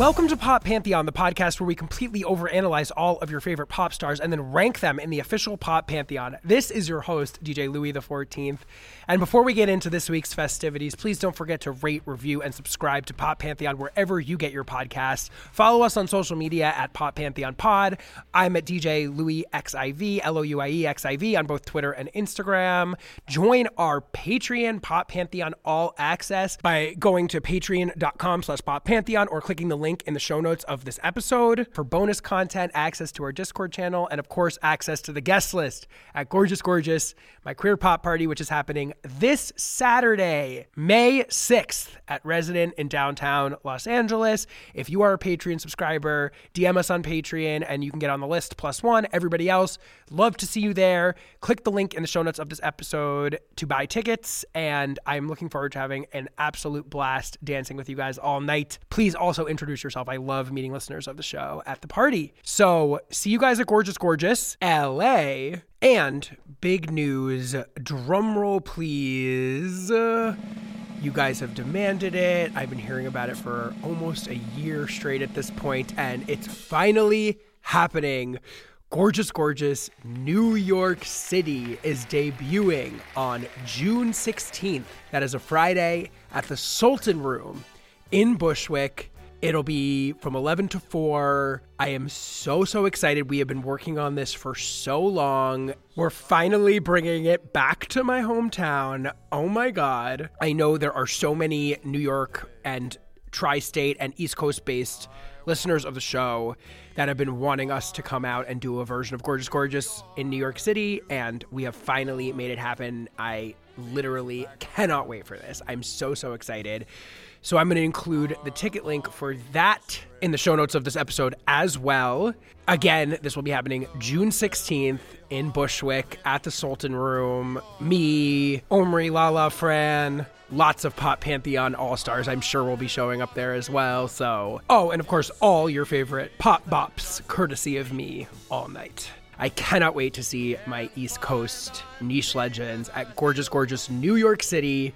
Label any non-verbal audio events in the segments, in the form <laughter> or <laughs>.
Welcome to Pop Pantheon, the podcast where we completely overanalyze all of your favorite pop stars and then rank them in the official Pop Pantheon. This is your host, DJ Louie the 14th. And before we get into this week's festivities, please don't forget to rate, review, and subscribe to Pop Pantheon wherever you get your podcasts. Follow us on social media at Pop Pantheon Pod. I'm at DJ Louie XIV, L O U I E X I V on both Twitter and Instagram. Join our Patreon, Pop Pantheon All Access, by going to patreon.com slash Pop Pantheon or clicking the link in the show notes of this episode for bonus content, access to our Discord channel, and of course, access to the guest list at Gorgeous Gorgeous, my queer pop party, which is happening this Saturday, May 6th at Resident in downtown Los Angeles. If you are a Patreon subscriber, DM us on Patreon and you can get on the list plus one. Everybody else, love to see you there. Click the link in the show notes of this episode to buy tickets. And I'm looking forward to having an absolute blast dancing with you guys all night. Please also introduce yourself. I love meeting listeners of the show at the party. So see you guys at Gorgeous Gorgeous, LA. And big news, drumroll please. You guys have demanded it. I've been hearing about it for almost a year straight at this point, and it's finally happening. Gorgeous, gorgeous New York City is debuting on June 16th. That is a Friday at the Sultan Room in Bushwick. It'll be from 11 to 4. I am so, so excited. We have been working on this for so long. We're finally bringing it back to my hometown. Oh my God. I know there are so many New York and tri state and East Coast based listeners of the show that have been wanting us to come out and do a version of Gorgeous Gorgeous in New York City, and we have finally made it happen. I literally cannot wait for this. I'm so, so excited. So I'm going to include the ticket link for that in the show notes of this episode as well. Again, this will be happening June 16th in Bushwick at the Sultan Room. Me, Omri, Lala, Fran, lots of Pop Pantheon All Stars, I'm sure will be showing up there as well. So, oh, and of course, all your favorite pop bops, courtesy of me all night. I cannot wait to see my East Coast niche legends at Gorgeous Gorgeous New York City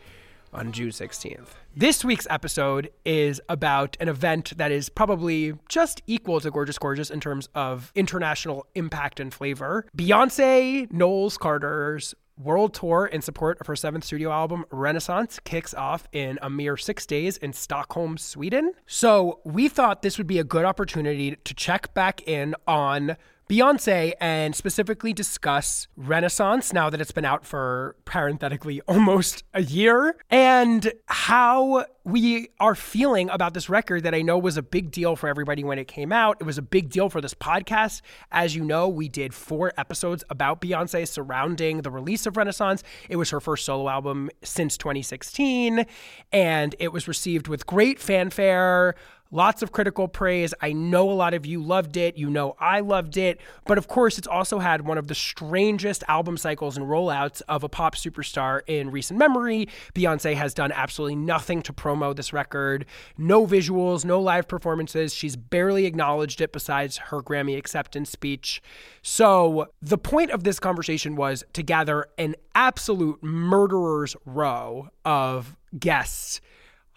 on June 16th. This week's episode is about an event that is probably just equal to Gorgeous Gorgeous in terms of international impact and flavor. Beyonce Knowles Carter's world tour in support of her seventh studio album, Renaissance, kicks off in a mere six days in Stockholm, Sweden. So we thought this would be a good opportunity to check back in on Beyonce and specifically discuss Renaissance now that it's been out for parenthetically <laughs> almost a year and how we are feeling about this record that I know was a big deal for everybody when it came out. It was a big deal for this podcast. As you know, we did four episodes about Beyonce surrounding the release of Renaissance. It was her first solo album since 2016 and it was received with great fanfare lots of critical praise. I know a lot of you loved it. You know I loved it. But of course, it's also had one of the strangest album cycles and rollouts of a pop superstar in recent memory. Beyonce has done absolutely nothing to promo this record. No visuals, no live performances. She's barely acknowledged it besides her Grammy acceptance speech. So, the point of this conversation was to gather an absolute murderer's row of guests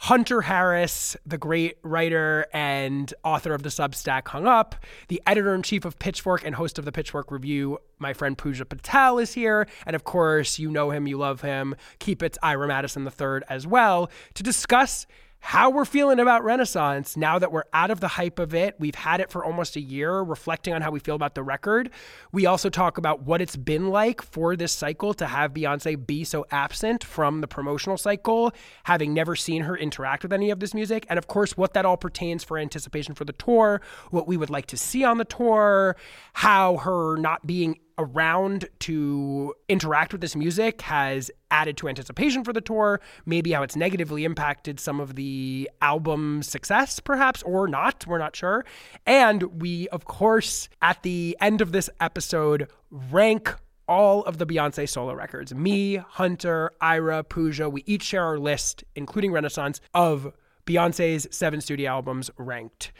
Hunter Harris, the great writer and author of the Substack Hung Up, the editor in chief of Pitchfork and host of the Pitchfork Review, my friend Puja Patel is here. And of course, you know him, you love him. Keep It's Ira Madison III as well to discuss how we're feeling about Renaissance now that we're out of the hype of it. We've had it for almost a year, reflecting on how we feel about the record. We also talk about what it's been like for this cycle to have Beyonce be so absent from the promotional cycle, having never seen her interact with any of this music. And of course, what that all pertains for anticipation for the tour, what we would like to see on the tour, how her not being around to interact with this music has added to anticipation for the tour, maybe how it's negatively impacted some of the album success, perhaps, or not. We're not sure. And we, of course, at the end of this episode, rank all of the Beyonce solo records. Me, Hunter, Ira, Puja, we each share our list, including Renaissance, of Beyonce's seven studio albums ranked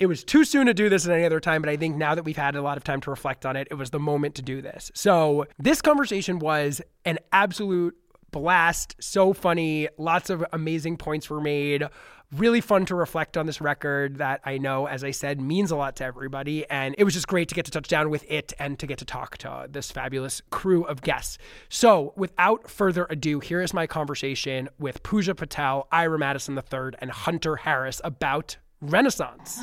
it was too soon to do this at any other time, but I think now that we've had a lot of time to reflect on it, it was the moment to do this. So, this conversation was an absolute blast, so funny. Lots of amazing points were made. Really fun to reflect on this record that I know, as I said, means a lot to everybody. And it was just great to get to touch down with it and to get to talk to this fabulous crew of guests. So, without further ado, here is my conversation with Puja Patel, Ira Madison III, and Hunter Harris about Renaissance.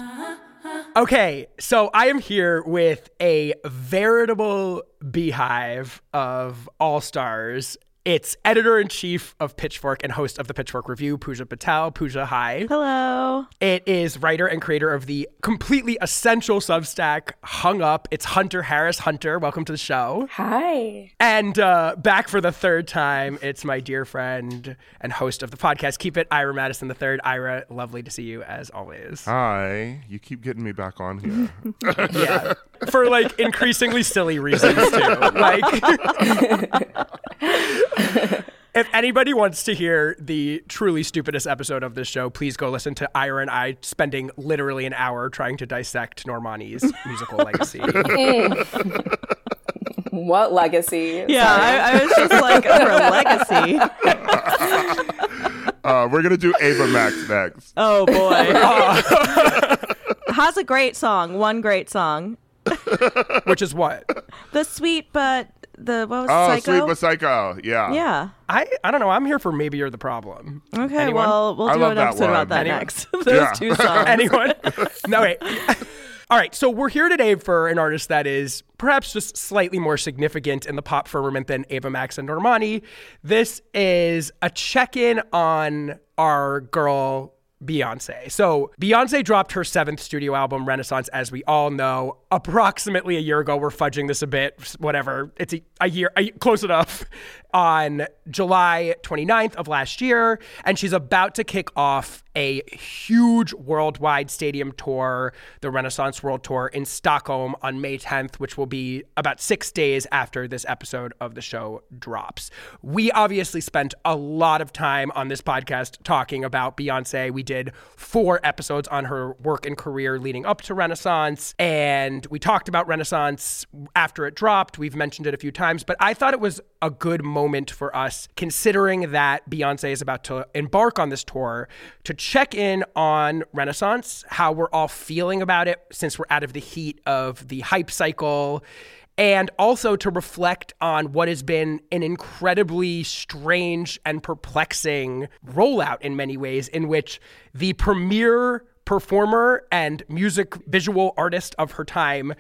Okay, so I am here with a veritable Beyhive of all stars it's editor in chief of Pitchfork and host of the Pitchfork Review, Puja Patel. Puja, hi. Hello. It is writer and creator of the completely essential Substack, Hung Up. It's Hunter Harris. Hunter, welcome to the show. Hi. And uh, back for the third time, it's my dear friend and host of the podcast, Keep It, Ira Madison the Third. Ira, lovely to see you as always. Hi. You keep getting me back on here. <laughs> yeah. For like increasingly silly reasons too. Like <laughs> if anybody wants to hear the truly stupidest episode of this show, please go listen to Ira and I spending literally an hour trying to dissect Normani's musical legacy. <laughs> what legacy? Yeah, I, I, was just like, her legacy. <laughs> Uh, we're gonna do Ava Max next. Oh boy, has a great song. One great song. <laughs> Which is what? The sweet but the what was oh, Psycho? Sweet but Psycho. Yeah. Yeah. I I don't know. I'm here for maybe you're the problem. Okay. Anyone? Well, we'll do an episode about that Anyone? next. <laughs> Those yeah. two songs. <laughs> Anyone? no wait. All right, so we're here today for an artist that is perhaps just slightly more significant in the pop firmament than Ava Max and Normani. This is a check in on our girl Beyonce. So, Beyonce dropped her seventh studio album, Renaissance, as we all know, approximately a year ago. We're fudging this a bit, whatever. It's a, a year, a, close enough, on July 29th of last year. And she's about to kick off a huge worldwide stadium tour, the Renaissance World Tour in Stockholm on May 10th, which will be about six days after this episode of the show drops. We obviously spent a lot of time on this podcast talking about Beyonce. We did four episodes on her work and career leading up to Renaissance, and we talked about Renaissance after it dropped. We've mentioned it a few times, but I thought it was a good moment for us, considering that Beyonce is about to embark on this tour, to check in on Renaissance, how we're all feeling about it since we're out of the heat of the hype cycle and also to reflect on what has been an incredibly strange and perplexing rollout in many ways, in which the premier performer and music visual artist of her time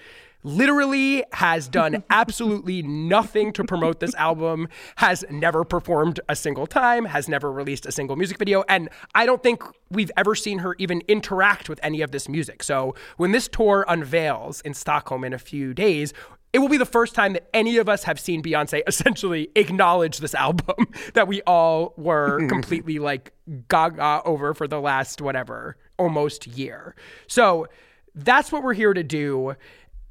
literally has done <laughs> absolutely nothing to promote this album, has never performed a single time, has never released a single music video, and I don't think we've ever seen her even interact with any of this music. So when this tour unveils in Stockholm in a few days, it will be the first time that any of us have seen Beyonce essentially <laughs> acknowledge this album <laughs> that we all were completely like gaga over for the last whatever almost year. So that's what we're here to do.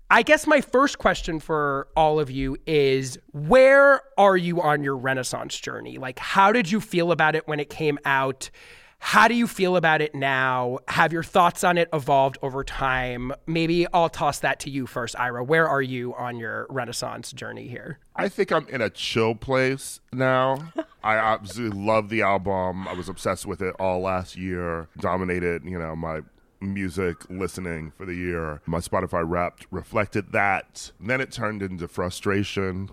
I guess my first question for all of you is where are you on your Renaissance journey? Like, how did you feel about it when it came out? How do you feel about it now? Have your thoughts on it evolved over time? Maybe I'll toss that to you first, Ira. Where are you on your Renaissance journey here? I think I'm in a chill place now. I absolutely love the album. I was obsessed with it all last year. Dominated, you know, my music listening for the year. My Spotify Wrapped reflected that. then it turned into frustration.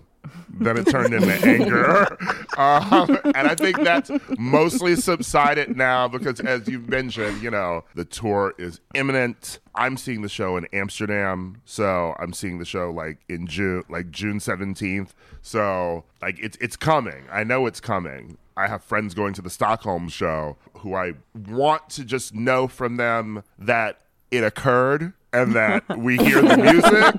then it turned into <laughs> anger. Um, and I think that's mostly subsided now because, as you've mentioned, you know, the tour is imminent. I'm seeing the show in Amsterdam. So I'm seeing the show like in June, like June 17th. So, like, it's, it's coming. I know it's coming. I have friends going to the Stockholm show who I want to just know from them that it occurred and that we hear the music.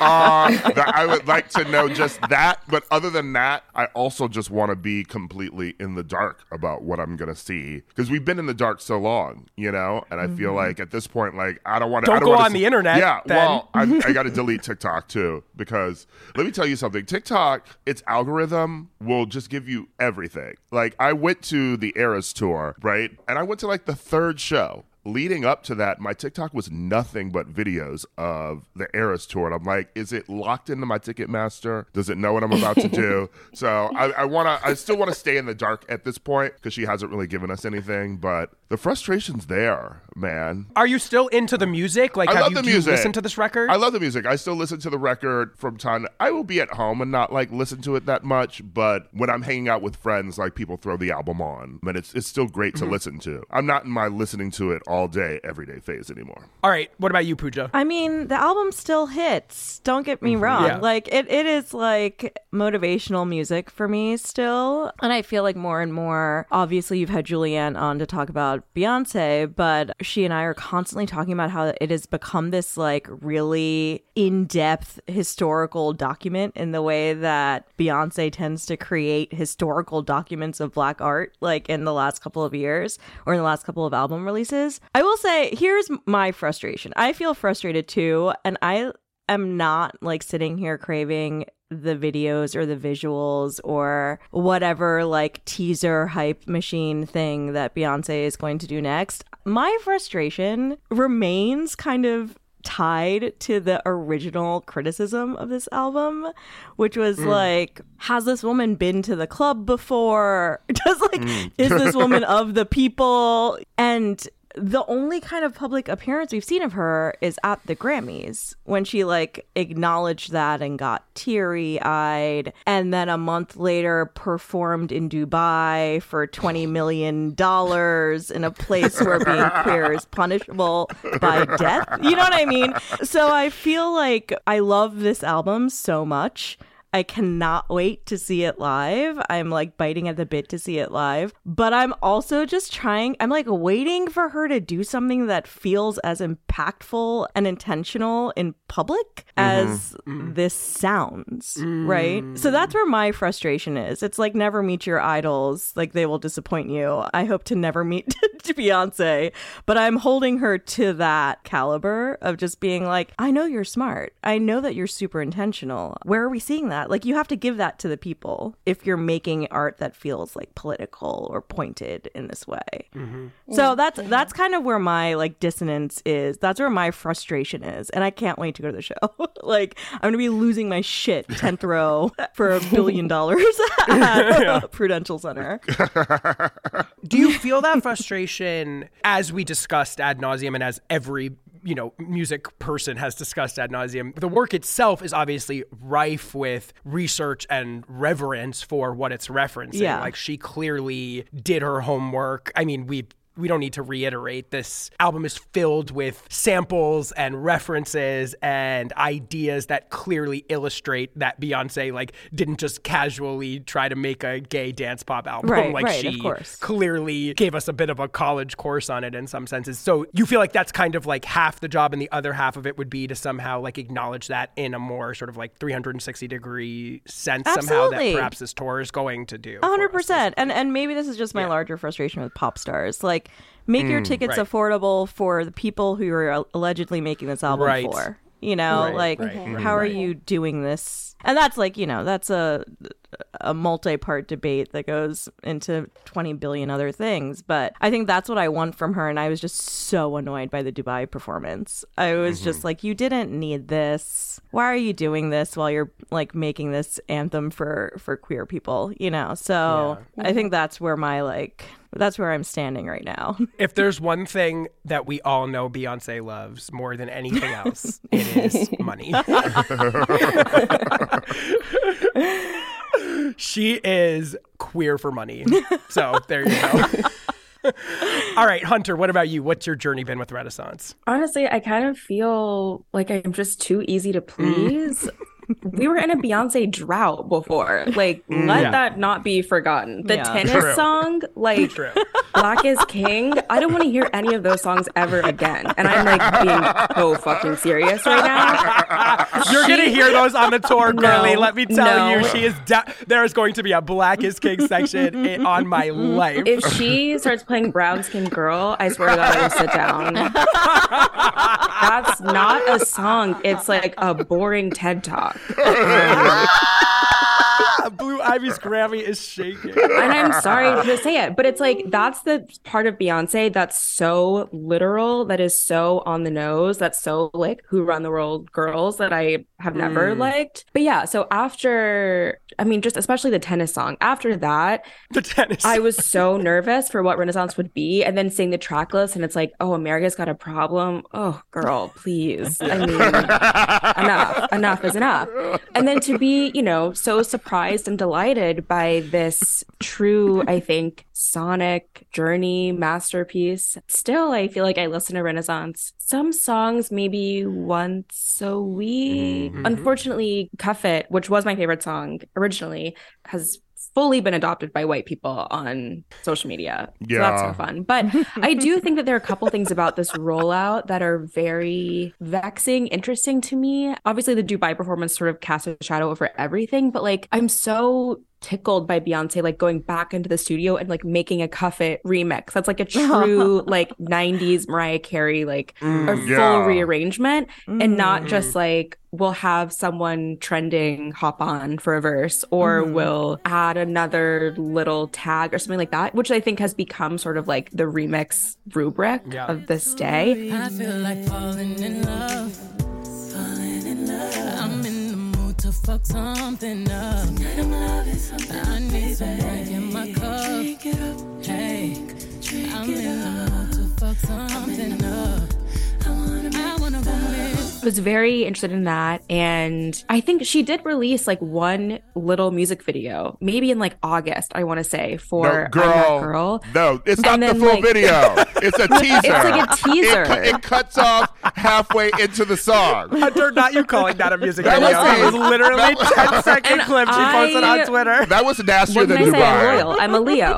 Uh, that I would like to know just that. But other than that, I also just want to be completely in the dark about what I'm going to see because we've been in the dark so long, you know. And I mm-hmm. feel like at this point, like I don't want to. Don't, don't go on see, the internet. Yeah, then. well, I, <laughs> I got to delete TikTok too because let me tell you something. TikTok, its algorithm will just give you everything. Like I went to the Eras tour, right, and I went to like the third show leading up to that, my TikTok was nothing but videos of the Eras tour. And I'm like, is it locked into my Ticketmaster? Does it know what I'm about to do? <laughs> So I, I want to, I still want to stay in the dark at this point because she hasn't really given us anything. But the frustration's there, man. Are you still into the music? Like, I have love you, the you music. listen to this record? I love the music. I still listen to the record from time. I will be at home and not like listen to it that much, but when I'm hanging out with friends, like people throw the album on, but it's it's still great Mm-hmm. to listen to. I'm not in my listening to it all day, every day phase anymore. All right. What about you, Puja? I mean, the album still hits. Don't get me mm-hmm. wrong. Yeah. Like it, it is like motivational music for me still. And I feel like more and more obviously you've had Julianne on to talk about Beyonce, but she and I are constantly talking about how it has become this like really in-depth historical document in the way that Beyonce tends to create historical documents of black art like in the last couple of years or in the last couple of album releases. I will say here's my frustration. I feel frustrated too and I am not like sitting here craving the videos or the visuals or whatever like teaser hype machine thing that Beyonce is going to do next. My frustration remains kind of tied to the original criticism of this album, which was mm. like, has this woman been to the club before? <laughs> Does like, mm. is this woman <laughs> of the people? And the only kind of public appearance we've seen of her is at the Grammys when she like acknowledged that and got teary eyed, and then a month later performed in Dubai for $20 million in a place where being queer is punishable by death. You know what I mean? So I feel like I love this album so much. I cannot wait to see it live. I'm like biting at the bit to see it live. But I'm also just trying, I'm like waiting for her to do something that feels as impactful and intentional in public mm-hmm. as mm-hmm. this sounds, mm. right? So that's where my frustration is. It's like never meet your idols, like they will disappoint you. I hope to never meet <laughs> Beyonce, but I'm holding her to that caliber of just being like, I know you're smart. I know that you're super intentional. Where are we seeing that? Like, you have to give that to the people if you're making art that feels like political or pointed in this way. Mm-hmm. So that's that's kind of where my like dissonance is. That's where my frustration is, and I can't wait to go to the show. <laughs> like, I'm gonna be losing my shit tenth row <laughs> for a billion dollars <laughs> at Prudential Center. Do you feel that frustration as we discussed ad nauseum and as every you know music person has discussed ad nauseum? The work itself is obviously rife with research and reverence for what it's referencing. Yeah. Like she clearly did her homework. I mean, we we don't need to reiterate this album is filled with samples and references and ideas that clearly illustrate that Beyonce like didn't just casually try to make a gay dance pop album Right, like right, of she course. clearly gave us a bit of a college course on it in some senses. So you feel like that's kind of like half the job and the other half of it would be to somehow like acknowledge that in a more sort of like 360 degree sense somehow that perhaps this tour is going to do. A 100% And and maybe this is just my larger frustration with pop stars. Like, make your tickets Mm, right. affordable for the people who are allegedly making this album Right. for. You know, Right, like right, how are you doing this? And that's like, you know, that's a a multi-part debate that goes into 20 billion other things, but I think that's what I want from her and I was just so annoyed by the Dubai performance. I was mm-hmm. just like you didn't need this. Why are you doing this while you're like making this anthem for for queer people, you know? So, I think that's where my like that's where I'm standing right now. <laughs> If there's one thing that we all know Beyonce loves more than anything else, it is <laughs> money. <laughs> she is queer for money. So there you go. all right, Hunter, what about you? What's your journey been with Renaissance? Honestly, I kind of feel like I'm just too easy to Mm. please. We were in a Beyonce drought before. Like, let Mm. Yeah. that not be forgotten. The Yeah. tennis True. song, like True. Black is King, I don't want to hear any of those songs ever again. And I'm like being so fucking serious right now. You're gonna hear those on the tour, girly. No, Let me tell no. you, she is. Da- there is going to be a Black is King section i- on my life. If she starts playing Brown Skin Girl, I swear to God, I will sit down. <laughs> That's not a song. It's like a boring TED talk. <laughs> Um, Ivy's Grammy is shaking. <laughs> and I'm sorry to say it, but it's like that's the part of Beyonce that's so literal, that is so on the nose, that's so like who run the world girls that I have never Mm. liked. But yeah, so after, I mean, just especially the tennis song, after that, The tennis. I was so nervous for what Renaissance would be. And then seeing the track list and it's like, oh, America's got a problem. Oh, girl, please. I mean, <laughs> enough. Enough is enough. And then to be, you know, so surprised and delighted by this true, I think, sonic journey masterpiece. Still, I feel like I listen to Renaissance. Some songs maybe once a week. Mm-hmm. Mm-hmm. Unfortunately, Cuff It, which was my favorite song originally, has fully been adopted by white people on social media. So that's Yeah. no fun. But <laughs> I do think that there are a couple things about this rollout that are very vexing, interesting to me. Obviously, the Dubai performance sort of casts a shadow over everything, but like I'm so tickled by Beyonce like going back into the studio and like making a Cuff It remix. That's like a <laughs> true like 90s Mariah Carey like mm, a full yeah. rearrangement and not mm. just like we'll have someone trending hop on for a verse or mm-hmm. we'll add another little tag or something like that, which I think has become sort of like the remix rubric Yeah. of this day. I feel like falling in love. Falling in love. Fuck something up. Tonight I'm loving something. I need some drink in my cup. Drink it up. Hey, I'm in the mood to fuck something up. I wanna I wanna go. Was very interested in that and i think she did release like one little music video maybe in like august i want to say for No, I'm girl, girl No, it's not And the full like- video. <laughs> It's a teaser. It's like a teaser. It, it cuts off halfway into the song. Hunter, not you calling that a music That video. was It was literally that was- 10 <laughs> second And clip she posted I- on Twitter. That was nastier what than can i say i'm Dubai. loyal i'm a leo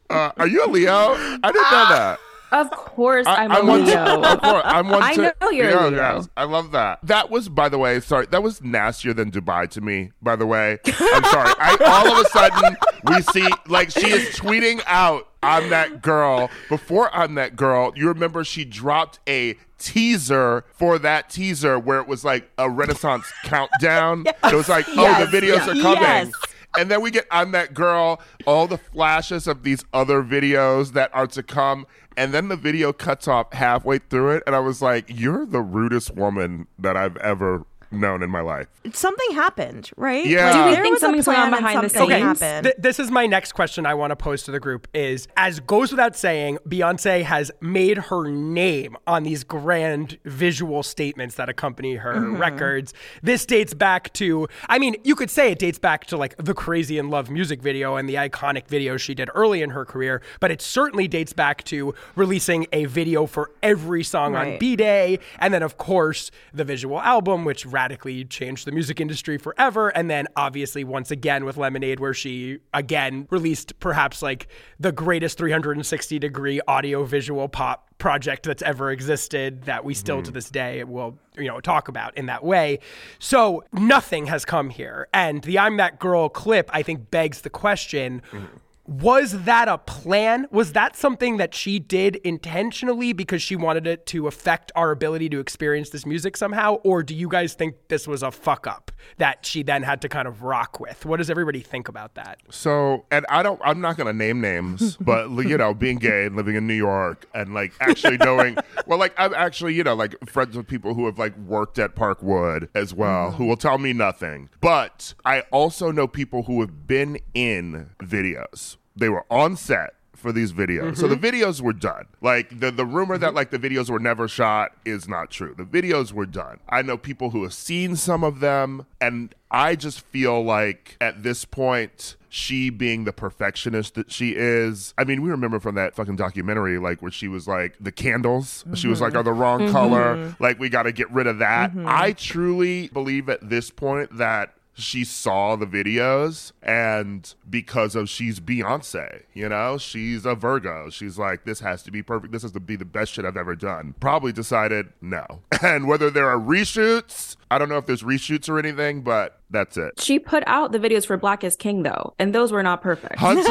<laughs> Uh, are you a Leo? I didn't know that. Of course i'm a I'm one. leo Of course, I'm one. I to- know you're a Yeah, Leo. yes, I love that. That was, by the way, sorry. That was nastier than Dubai to me. By the way, I'm sorry. I, all of a sudden we see like she is tweeting out. I'm that girl. Before I'm that girl, you remember she dropped a teaser for that teaser where it was like a Renaissance countdown. <laughs> It was like, oh, the videos are coming. And then we get I'm that girl, all the flashes of these other videos that are to come. And then the video cuts off halfway through it. And I was like, You're the rudest woman that I've ever known in my life. Something happened, right? Yeah. Like, Do we there think was a something's going on plan behind the something scenes? happened. Th- this is my next question I want to pose to the group is as goes without saying, Beyonce has made her name on these grand visual statements that accompany her mm-hmm. records. This dates back to I mean, you could say it dates back to like the Crazy in Love music video and the iconic videos she did early in her career, but it certainly dates back to releasing a video for every song on B Day and then of course the visual album which radically changed the music industry forever. And then obviously once again with Lemonade where she again released perhaps like the greatest 360 degree audio visual pop project that's ever existed that we still to mm-hmm. this day will you know talk about in that way. So nothing has come here. And the i'm that girl clip i think begs the question mm-hmm. Was that a plan? Was that something that she did intentionally because she wanted it to affect our ability to experience this music somehow? Or do you guys think this was a fuck up that she then had to kind of rock with? What does everybody think about that? So, and I don't, I'm not going to name names, <laughs> but, you know, being gay and living in New York and like actually knowing, <laughs> well, like I'm actually, you know, like friends with people who have like worked at Parkwood as well, mm-hmm. who will tell me nothing. But I also know people who have been in videos. They were on set for these videos. So the mm-hmm. videos were done. Like the the rumor that like the videos were never shot is not true. The videos were done. I know people who have seen some of them and I just feel like at this point she being the perfectionist that she is. I mean, we remember from that fucking documentary like where she was like the candles. She was like mm-hmm. are the wrong mm-hmm. color. Like we got to get rid of that. I truly believe at this point that she saw the videos and because of she's Beyonce, you know, she's a Virgo. She's like, this has to be perfect. This has to be the best shit I've ever done. Probably decided no. <laughs> And whether there are reshoots, I don't know if there's reshoots or anything, but that's it. she put out the videos for black is king though and those were not perfect Hunter. <laughs>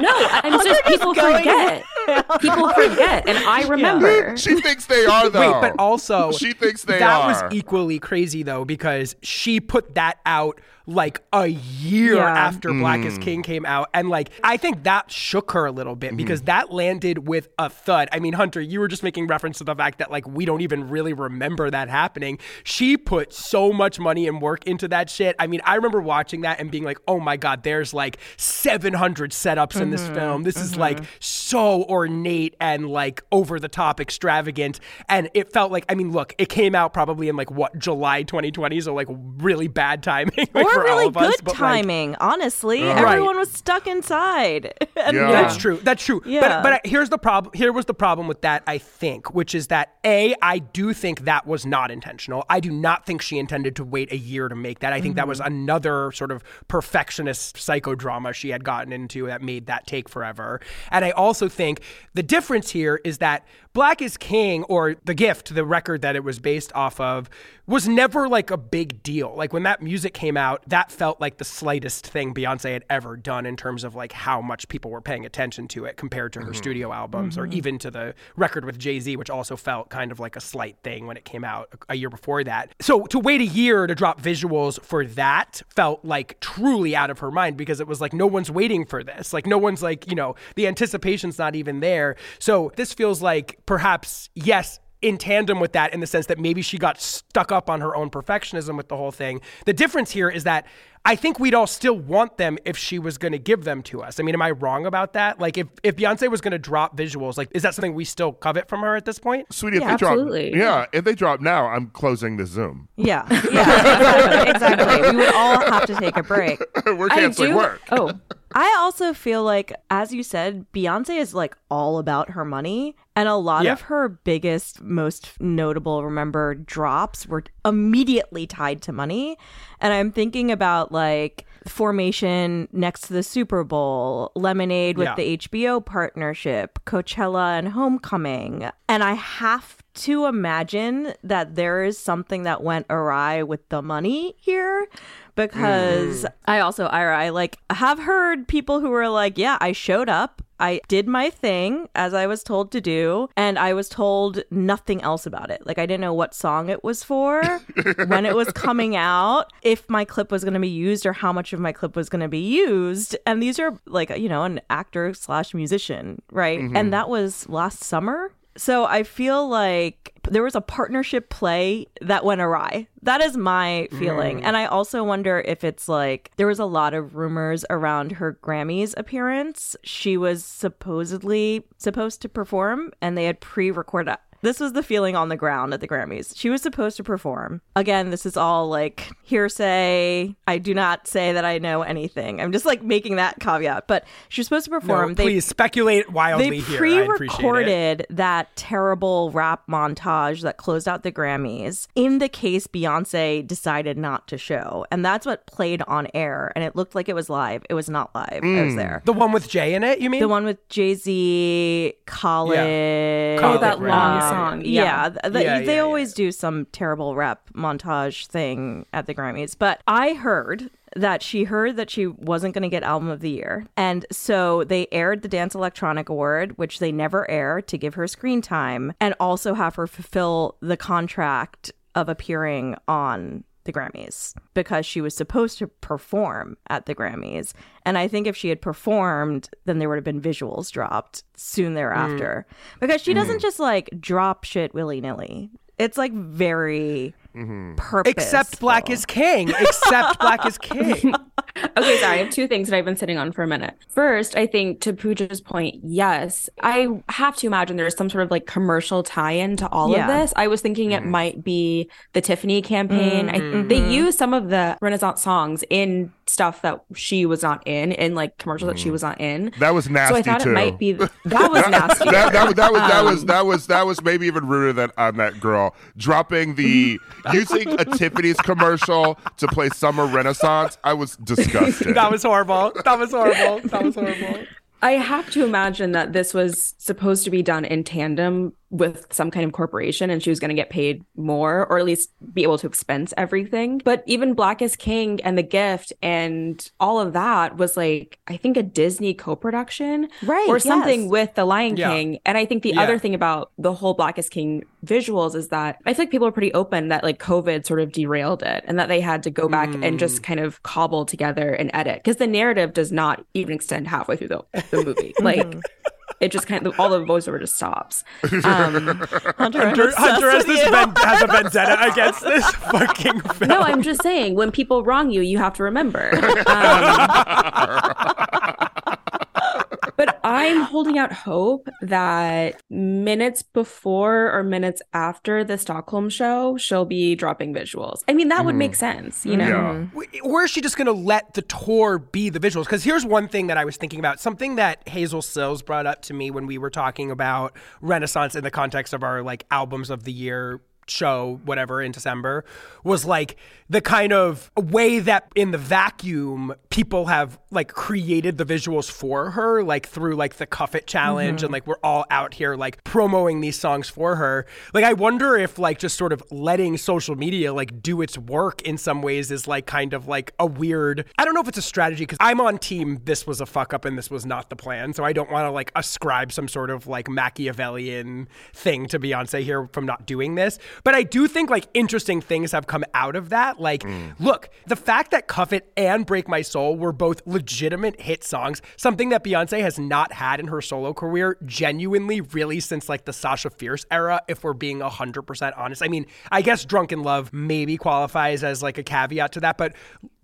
no i'm just people forget <laughs> People forget, and I remember. She thinks they are though. Wait, but also she thinks they that are. was equally crazy though because she put that out like a year Yeah. after Black Mm. is King came out and like I think that shook her a little bit because Mm-hmm. that landed with a thud. I mean, Hunter, you were just making reference to the fact that like we don't even really remember that happening. She put so much money and work into that shit. I mean, I remember watching that and being like, "Oh my god, there's like 700 setups in this film. This is like so ornate and like over the top extravagant." And it felt like I mean, look, it came out probably in like what July 2020, so like really bad timing <laughs> like, or for really all of us, good but, like, timing, honestly. Uh-huh. Right. Everyone was stuck inside. And, <laughs> Yeah. That's true. That's true. Yeah. But but here's the problem. Here was the problem with that. I think, which is that a I do think that was not intentional. I do not think she intended to wait a year to make that. I think that was mm-hmm. another sort of perfectionist psychodrama she had gotten into that made that take forever. And I also think the difference here is that Black is King or The Gift, the record that it was based off of, was never like a big deal. Like when that music came out, that felt like the slightest thing Beyonce had ever done in terms of like how much people were paying attention to it compared to her mm-hmm. studio albums or mm-hmm. even to the record with Jay Z, which also felt kind of like a slight thing when it came out a year before that. So to wait a year to drop visuals for that felt like truly out of her mind because it was like no one's waiting for this. Like no one's like, you know, the anticipation's not even there. So this feels like perhaps, yes, in tandem with that in the sense that maybe she got stuck up on her own perfectionism with the whole thing. The difference here is that I think we'd all still want them if she was going to give them to us. I mean, am I wrong about that? Like, if, if Beyonce was going to drop visuals, like, is that something we still covet from her at this point? Sweetie, if Yeah, they drop, yeah, if they drop now, I'm closing the Zoom. Yeah, <laughs> yeah, exactly, exactly. We would all have to take a break. We're canceling do. work. Oh, I also feel like, as you said, Beyonce is like all about her money. And a lot Yeah. of her biggest, most notable, remember, drops were immediately tied to money. And I'm thinking about like Formation next to the Super Bowl, Lemonade with Yeah. the HBO partnership, Coachella and Homecoming. And I have to imagine that there is something that went awry with the money here because mm-hmm. I also Ira I like have heard people who were like, yeah, I showed up. I did my thing as I was told to do, and I was told nothing else about it. Like I didn't know what song it was for, <laughs> when it was coming out, if my clip was going to be used, or how much of my clip was going to be used. And these are like you know an actor slash musician, right? And mm-hmm. that was last summer. So I feel like there was a partnership play that went awry. That is my feeling. Mm. And I also wonder if it's like there was a lot of rumors around her Grammys appearance. She was supposedly supposed to perform and they had pre-recorded this was the feeling on the ground at the Grammys. She was supposed to perform. Again, this is all like hearsay. I do not say that I know anything. I'm just like making that caveat. But she was supposed to perform. No, They please speculate wildly they here. I pre-recorded that terrible rap montage that closed out the Grammys in the case Beyonce decided not to show, and that's what played on air, and it looked like it was live. It was not live. I Mm. was there. The one with Jay in it, you mean? The one with Jay Z, Khaled. Khaled, oh, that right, long yeah. Song. Yeah, th- th- Yeah, they yeah, always do some terrible rap montage thing at the Grammys. But I heard that she heard that she wasn't going to get Album of the Year. And so they aired the Dance Electronic Award, which they never air to give her screen time and also have her fulfill the contract of appearing on the Grammys because she was supposed to perform at the Grammys. And I think if she had performed, then there would have been visuals dropped soon thereafter. Mm. Because she doesn't mm-hmm. just like drop shit willy nilly. It's like very purposeful. Except Black is King. Except Black is <laughs> King. Okay, sorry. I have two things that I've been sitting on for a minute. First, I think to Puja's point, yes, I have to imagine there's some sort of like commercial tie-in to all Yeah. of this. I was thinking it mm-hmm. might be the Tiffany campaign. I, mm-hmm. they mm-hmm. use some of the Renaissance songs in stuff that she was not in, in like commercials that she was not in. That was nasty so I thought too. it might be that was <laughs> nasty. that, that, was- that was that Um, was that was that was maybe even ruder than on that girl dropping the using a Tiffany's commercial to play Summer Renaissance. I was disgusted. that was horrible. That was horrible. That was horrible. I have to imagine that this was supposed to be done in tandem with some kind of corporation and she was going to get paid more or at least be able to expense everything. But even Black is King and The Gift and all of that was like, I think a Disney co production Right, or something yes. with The Lion Yeah. King. And I think the Yeah. other thing about the whole Black is King visuals is that I feel like people are pretty open that like COVID sort of derailed it and that they had to go back and just Mm. kind of cobble together and edit because the narrative does not even extend halfway through the, the movie. <laughs> like, it just kind of all the voiceover just stops. Um, <laughs> Hunter, Hunter, Hunter has, this ven- has a vendetta against this <laughs> fucking film. no, I'm just saying when people wrong you, you have to remember. <laughs> Um, but I'm holding out hope that minutes before or minutes after the Stockholm show, she'll be dropping visuals. I mean, that would make mm. sense, you mm. know? Yeah. Mm-hmm. Or is she just going to let the tour be the visuals? Because here's one thing that I was thinking about. Something that Hazel Cills brought up to me when we were talking about Renaissance in the context of our like albums of the year show, whatever, in December, was like the kind of way that in the vacuum people have like created the visuals for her, like through like the Cuff It challenge, and mm-hmm. like we're all out here like promoting these songs for her. Like I wonder if like just sort of letting social media like do its work in some ways is like kind of like a weird. I don't know if it's a strategy because I'm on team. This was a fuck up and this was not the plan, so I don't want to like ascribe some sort of like Machiavellian thing to Beyonce here from not doing this. But I do think like interesting things have come out of that. Like, look, the fact that Cuff It and Break My Soul were both legitimate hit songs, something that Beyonce has not had in her solo career genuinely really since like the Sasha Fierce era, if we're being 100% honest. I mean, I guess Drunk in Love maybe qualifies as like a caveat to that, but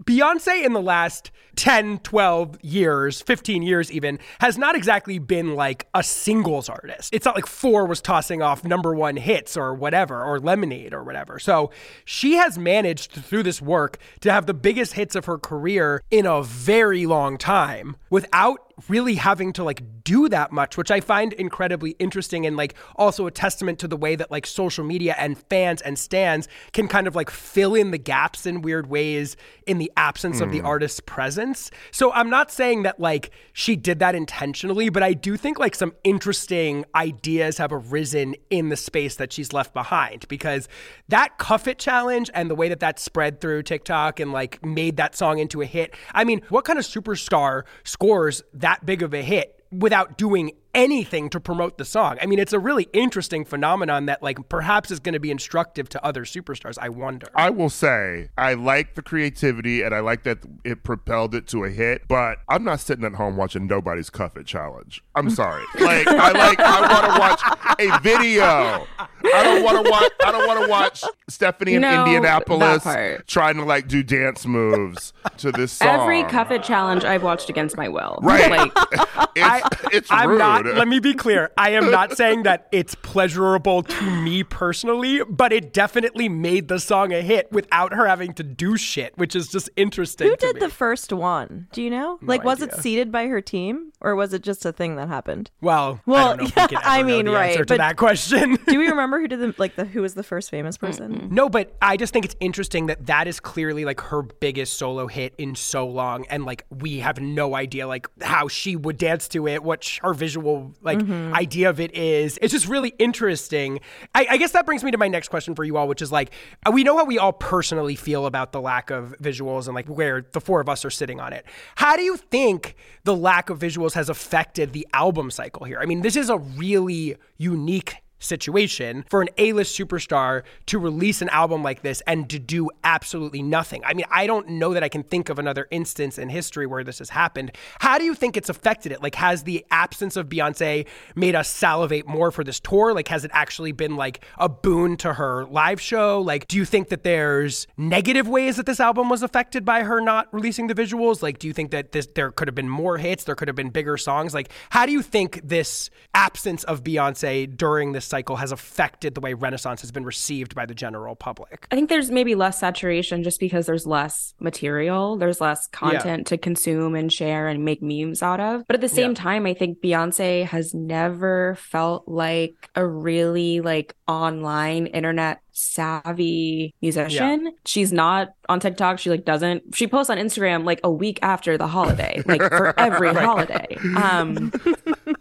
Beyonce in the last 10, 12 years, 15 years even, has not exactly been like a singles artist. It's not like Four was tossing off number one hits or whatever, or Lemonade or whatever. So she has managed through this work to have the biggest hits of her career in a very long time without really having to like do that much, which I find incredibly interesting and like also a testament to the way that like social media and fans and stands can kind of like fill in the gaps in weird ways in the absence of the hmm. artist's presence. So I'm not saying that like she did that intentionally, but I do think like some interesting ideas have arisen in the space that she's left behind because that Cuff It challenge and the way that that spread through TikTok and like made that song into a hit. I mean, what kind of superstar scores that big of a hit without doing anything to promote the song? I mean, it's a really interesting phenomenon that like perhaps is going to be instructive to other superstars. I wonder. I will say I like the creativity and I like that it propelled it to a hit, but I'm not sitting at home watching nobody's cuff it challenge. I'm sorry. <laughs> like I like I want to watch a video. I don't want to watch I don't want to watch Stephanie in No, Indianapolis trying to like do dance moves to this song. Every cuff it challenge I've watched against my will. Right. Like, <laughs> it's, it's I'm rude. not. Let me be clear. I am not <laughs> saying that it's pleasurable to me personally, but it definitely made the song a hit without her having to do shit, which is just interesting. Who to did me. the first one? Do you know? like, was it seeded by her team, or was it just a thing that happened? Well, I Well, don't know if we can <laughs> ever I know mean, the right, answer to but- that question. <laughs> Do we <laughs> remember who did the like the who was the first famous person? No, but I just think it's interesting that that is clearly like her biggest solo hit in so long, and like we have no idea like how she would dance to it, what sh- her visual like idea of it is. It's just really interesting. I, I guess that brings me to my next question for you all, which is like uh, we know how we all personally feel about the lack of visuals and like where the four of us are sitting on it. How do you think the lack of visuals has affected the album cycle here? I mean, this is a really unique situation for an A-list superstar to release an album like this and to do absolutely nothing. I mean, I don't know that I can think of another instance in history where this has happened. How do you think it's affected it? Like has the absence of Beyonce made us salivate more for this tour? Like has it actually been like a boon to her live show? Like do you think that there's negative ways that this album was affected by her not releasing the visuals? Like do you think that this there could have been more hits, there could have been bigger songs? Like how do you think this absence of Beyonce during this cycle has affected the way Renaissance has been received by the general public? I think there's maybe less saturation just because there's less material, there's less content to consume and share and make memes out of. But at the same Yeah. time, I think Beyonce has never felt like a really like online internet savvy musician. She's not on TikTok. She like doesn't she posts on Instagram like a week after the holiday, like for <laughs> every holiday. Um <laughs>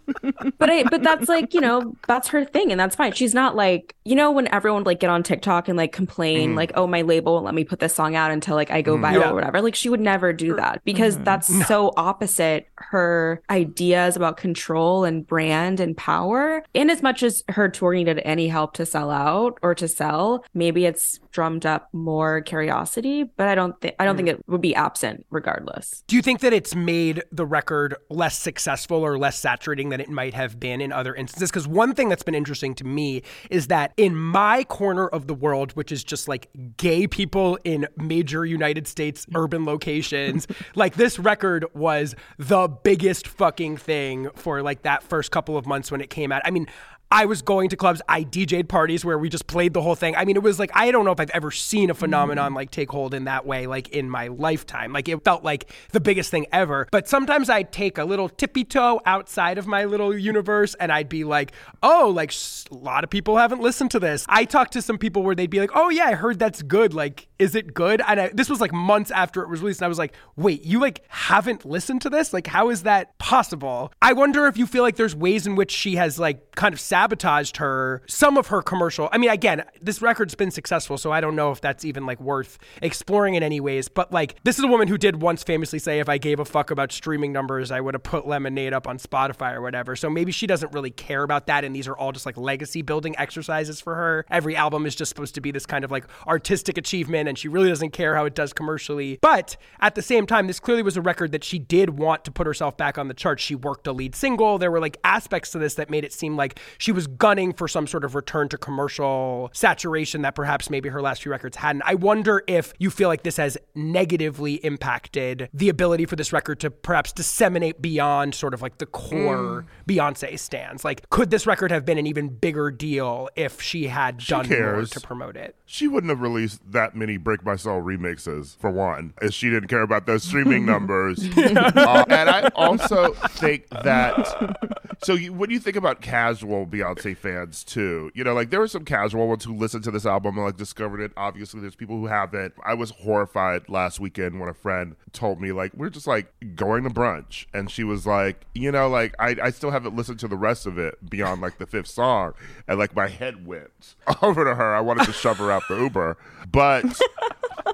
but I but that's like, you know, that's her thing and that's fine. She's not like, you know, when everyone like get on TikTok and like complain, mm-hmm. like, oh my label won't let me put this song out until like I go mm-hmm. viral Yeah. or whatever. Like she would never do that mm-hmm. because that's so opposite her ideas about control and brand and power. In as much as her tour needed any help to sell out or to sell, maybe it's drummed up more curiosity, but I don't think I don't think mm. it would be absent regardless. Do you think that it's made the record less successful or less saturating than it might have been in other instances? Because one thing that's been interesting to me is that in my corner of the world, which is just like gay people in major United States urban locations, <laughs> like this record was the biggest fucking thing for like that first couple of months when it came out. I mean, I was going to clubs. I DJ'd parties where we just played the whole thing. I mean, it was like I don't know if I've ever seen a phenomenon like take hold in that way, like in my lifetime. Like it felt like the biggest thing ever. But sometimes I'd take a little tippy toe outside of my little universe, and I'd be like, "Oh, like a lot of people haven't listened to this." I talked to some people where they'd be like, "Oh yeah, I heard that's good. Like, is it good?" And I, this was like months after it was released, and I was like, "Wait, you like haven't listened to this? Like, how is that possible?" I wonder if you feel like there's ways in which she has like kind of sabotaged her some of her commercial. I mean, again, this record's been successful, so I don't know if that's even like worth exploring in any ways. But like, this is a woman who did once famously say, "If I gave a fuck about streaming numbers, I would have put Lemonade up on Spotify or whatever." So maybe she doesn't really care about that, and these are all just like legacy building exercises for her. Every album is just supposed to be this kind of like artistic achievement, and she really doesn't care how it does commercially. But at the same time, this clearly was a record that she did want to put herself back on the charts. She worked a lead single. There were like aspects to this that made it seem like she was gunning for some sort of return to commercial saturation that perhaps maybe her last few records hadn't. I wonder if you feel like this has negatively impacted the ability for this record to perhaps disseminate beyond sort of like the core Beyonce stands. Like, could this record have been an even bigger deal if she had done more to promote it? She wouldn't have released that many Break My Soul remixes, for one, if she didn't care about those streaming <laughs> numbers. <laughs> Uh, and I also think that. So, you, when you think about casual Beyonce fans, too, you know, like there were some casual ones who listened to this album and like discovered it. Obviously, there's people who haven't. I was horrified last weekend when a friend told me, like, we're just like going to brunch. And she was like, you know, like, I, I still haven't listened to the rest of it beyond like the fifth song. And like my head went <laughs> over to her. I wanted to shove her out the Uber. But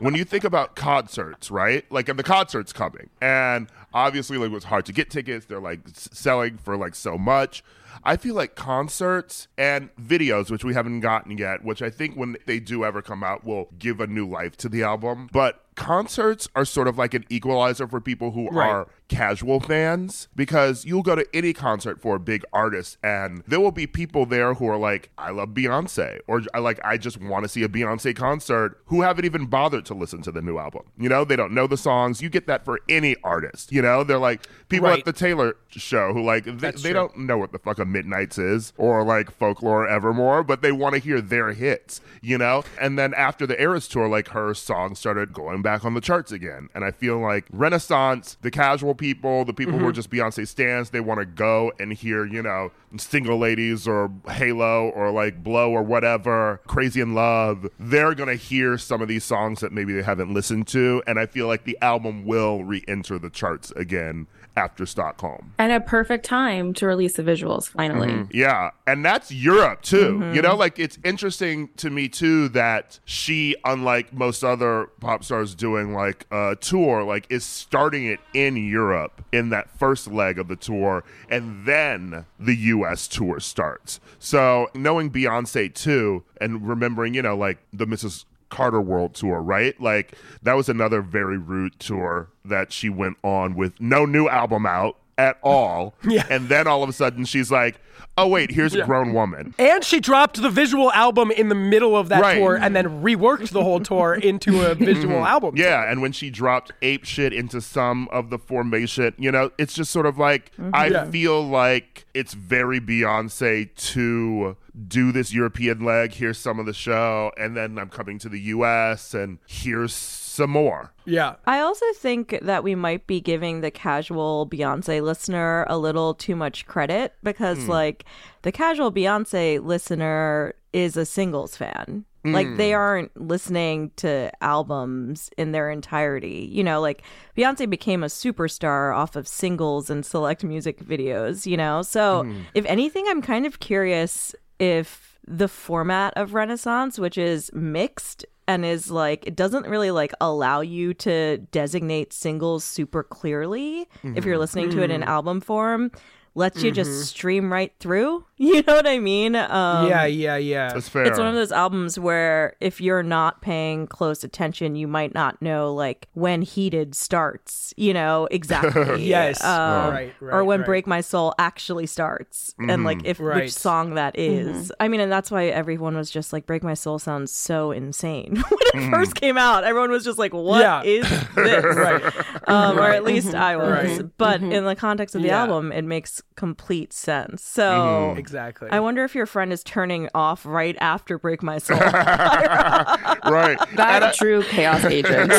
when you think about concerts, right? Like, and the concert's coming, and obviously, like, it was hard to get tickets. They're like selling for like so much. I feel like concerts and videos, which we haven't gotten yet, which I think when they do ever come out, will give a new life to the album. But concerts are sort of like an equalizer for people who Right. are casual fans because you'll go to any concert for a big artist and there will be people there who are like I love Beyonce or I like I just want to see a Beyonce concert who haven't even bothered to listen to the new album. You know, they don't know the songs. You get that for any artist. You know, they're like people Right. at the Taylor show who like they, don't know what the fuck a Midnight's is or like Folklore Evermore, but they want to hear their hits, you know? And then after the Eras tour, like her songs started going back on the charts again. And I feel like Renaissance, the casual people, the people Mm-hmm. who are just Beyonce stands, they want to go and hear, you know, Single Ladies or Halo or like Blow or whatever, Crazy in Love. They're going to hear some of these songs that maybe they haven't listened to. And I feel like the album will re enter the charts again after Stockholm. And a perfect time to release the visuals finally. Mm-hmm. Yeah, and that's Europe too. Mm-hmm. You know, like it's interesting to me too that she, unlike most other pop stars doing like a tour, like is starting it in Europe in that first leg of the tour, and then the U.S. tour starts. So knowing Beyonce too, and remembering, you know, like the Mrs. Carter World Tour, right? Like that was another very rude tour that she went on with no new album out at all. <laughs> Yeah. And then all of a sudden she's like, "Oh wait, here's a grown woman." And she dropped the visual album in the middle of that Right. tour and then reworked the whole tour <laughs> into a visual mm-hmm. album. Yeah, and when she dropped ape shit into some of the formation, you know, it's just sort of like mm-hmm. I Yeah. feel like it's very Beyonce to do this European leg. Here's some of the show, and then I'm coming to the U.S. and here's some more. Yeah. I also think that we might be giving the casual Beyonce listener a little too much credit because, hmm. like, the casual Beyonce listener is a singles fan. Like they hmm. aren't listening to albums in their entirety. You know, like Beyonce became a superstar off of singles and select music videos, you know? So hmm. if anything, I'm kind of curious if the format of Renaissance, which is mixed and is like it doesn't really like allow you to designate singles super clearly if you're mm-hmm. listening to it in mm. album form lets you just stream right through <laughs> you know what i mean um yeah, yeah, yeah. That's fair. it's one of those albums where if you're not paying close attention you might not know like when heated starts you know <laughs> exactly Yes. Um, right, right. or when right. break my soul actually starts and like if Right. which song that is. i mean and that's why everyone was just like break my soul sounds so insane <laughs> when it first came out everyone was just like "What Yeah. is this Right. um, or at least i was Right. but in the context of the Yeah. album it makes complete sense so mm-hmm. Exactly. I wonder if your friend is turning off right after Break My Soul. <laughs> <laughs> right. That true chaos <laughs> agent.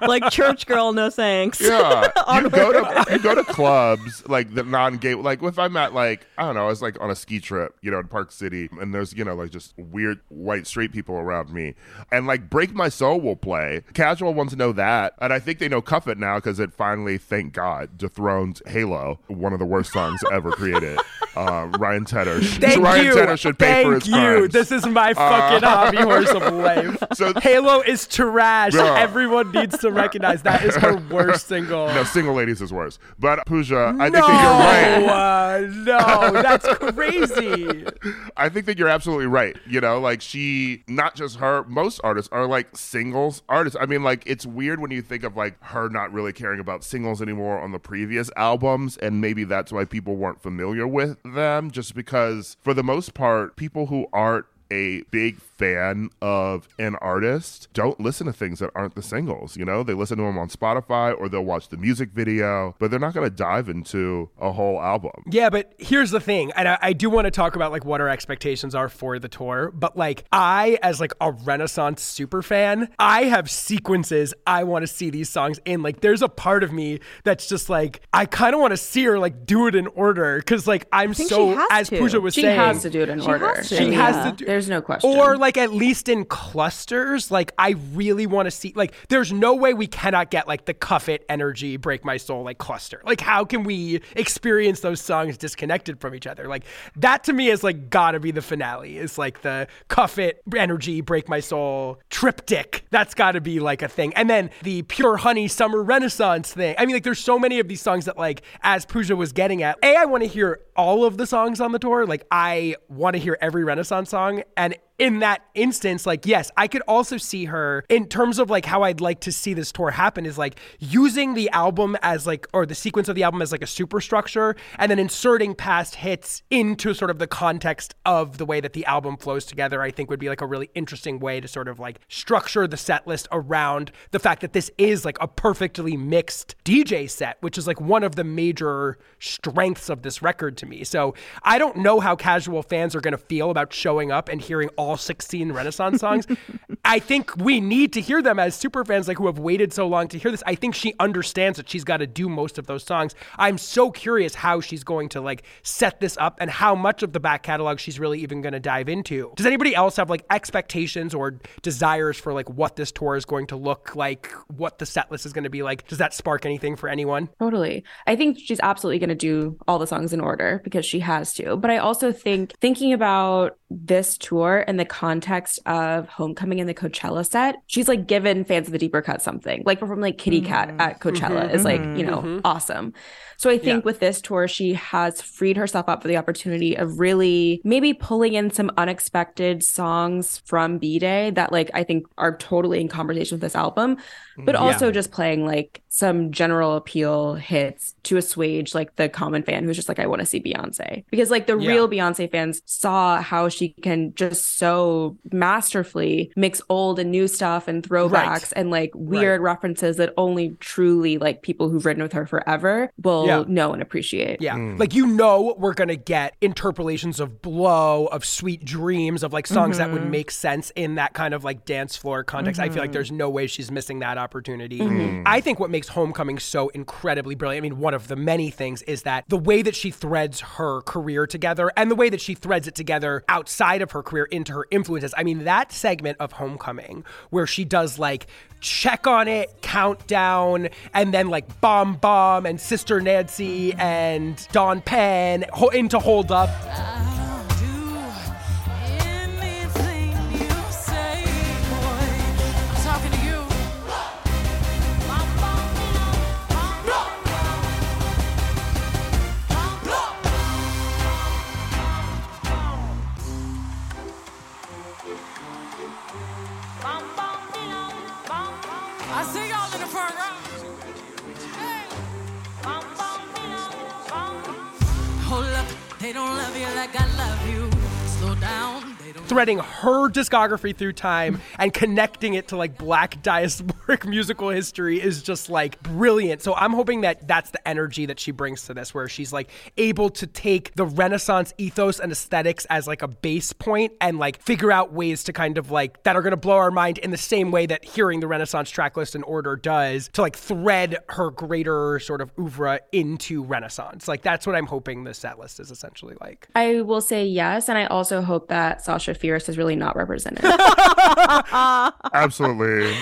like church girl, no thanks. Yeah, you go to you go to clubs like the non-gay. Like if I'm at like I don't know, I was like on a ski trip, you know, in Park City, and there's you know like just weird white straight people around me, and like Break My Soul will play. Casual ones know that, and I think they know Cuff It now because it finally, thank God, dethroned Halo, one of the worst songs ever created. Uh, Ryan Tedder, Thank Ryan you. Tedder should pay Thank for his you. crimes. This is my fucking hobby <laughs> horse of life. so Halo is trash. Everyone needs to recognize that is her <laughs> worst single. no, single ladies is worse. But Pooja, I no, think that you're right. uh, no, that's crazy. <laughs> I think that you're absolutely right. You know, like she, not just her, most artists are like singles artists. I mean, like it's weird when you think of like her not really caring about singles anymore on the previous albums, and maybe that's why people weren't familiar with them, just because for the most part, people who aren't a big fan of an artist don't listen to things that aren't the singles you know they listen to them on spotify or they'll watch the music video but they're not going to dive into a whole album Yeah, but here's the thing, and I, I do want to talk about like what our expectations are for the tour. But like I, as like a Renaissance super fan, I have sequences I want to see these songs in. Like, there's a part of me that's just like I kind of want to see her like do it in order because like I'm think so she has as to. Pooja was She saying, she has to do it in She order. has to. She has to do. There's no question. Or like at least in clusters, like I really want to see like there's no way we cannot get like the cuff it energy break my soul like cluster. Like how can we experience those songs disconnected from each other? Like that to me is like gotta be the finale. Is like the cuff it energy break my soul triptych. That's gotta be like a thing. And then the pure honey summer renaissance thing. I mean like there's so many of these songs that like as Pooja was getting at, A, I want to hear all of the songs on the tour. Like I want to hear every Renaissance song. And in that instance, like, yes, I could also see her in terms of like how I'd like to see this tour happen is like using the album as like, or the sequence of the album as like a superstructure and then inserting past hits into sort of the context of the way that the album flows together, I think would be like a really interesting way to sort of like structure the set list around the fact that this is like a perfectly mixed DJ set, which is like one of the major strengths of this record to me. So I don't know how casual fans are going to feel about showing up and hearing all 16 Renaissance songs. I think we need to hear them as super fans, like who have waited so long to hear this. I think she understands that she's got to do most of those songs. I'm so curious how she's going to like set this up and how much of the back catalog she's really even going to dive into. Does anybody else have like expectations or desires for like what this tour is going to look like, what the set list is going to be like? Does that spark anything for anyone? Totally. I think she's absolutely going to do all the songs in order because she has to. But I also think thinking about this tour and the context of Homecoming and the Coachella set, she's like given fans of the deeper cut something. Like from like Kitty Cat mm-hmm. at Coachella mm-hmm. is like, mm-hmm. you know, awesome. So I think with this tour, she has freed herself up for the opportunity of really maybe pulling in some unexpected songs from B Day that like I think are totally in conversation with this album, but also just playing like some general appeal hits to assuage like the common fan who's just like, I want to see Beyonce. Because like the Yeah. real Beyonce fans saw how she can just so masterfully mix old and new stuff and throwbacks Right. and like weird references that only truly like people who've ridden with her forever will Yeah. know and appreciate. Yeah. Mm. Like, you know, we're going to get interpolations of Blow, of Sweet Dreams, of like songs that would mm-hmm. make sense in that kind of like dance floor context. I feel like mm-hmm. there's no way she's missing that opportunity. Mm-hmm. Mm. I think what makes Homecoming so incredibly brilliant, I mean, one of the many things is that the way that she threads her career together and the way that she threads it together outside of her career into her influences. I mean, that segment of Homecoming where she does like check on it, countdown, and then like Bomb Bomb and Sister Nancy and Don Penn into Hold Up. Threading her discography through time <laughs> and connecting it to like black diasporic <laughs> musical history is just like brilliant. So I'm hoping that that's the energy that she brings to this, where she's like able to take the Renaissance ethos and aesthetics as like a base point and like figure out ways to kind of like that are going to blow our mind in the same way that hearing the Renaissance track list in order does to like thread her greater sort of oeuvre into Renaissance. Like that's what I'm hoping the set list is essentially like. I will say yes, and I also hope that Sasha Fierce is really not represented. <laughs> <laughs> Absolutely.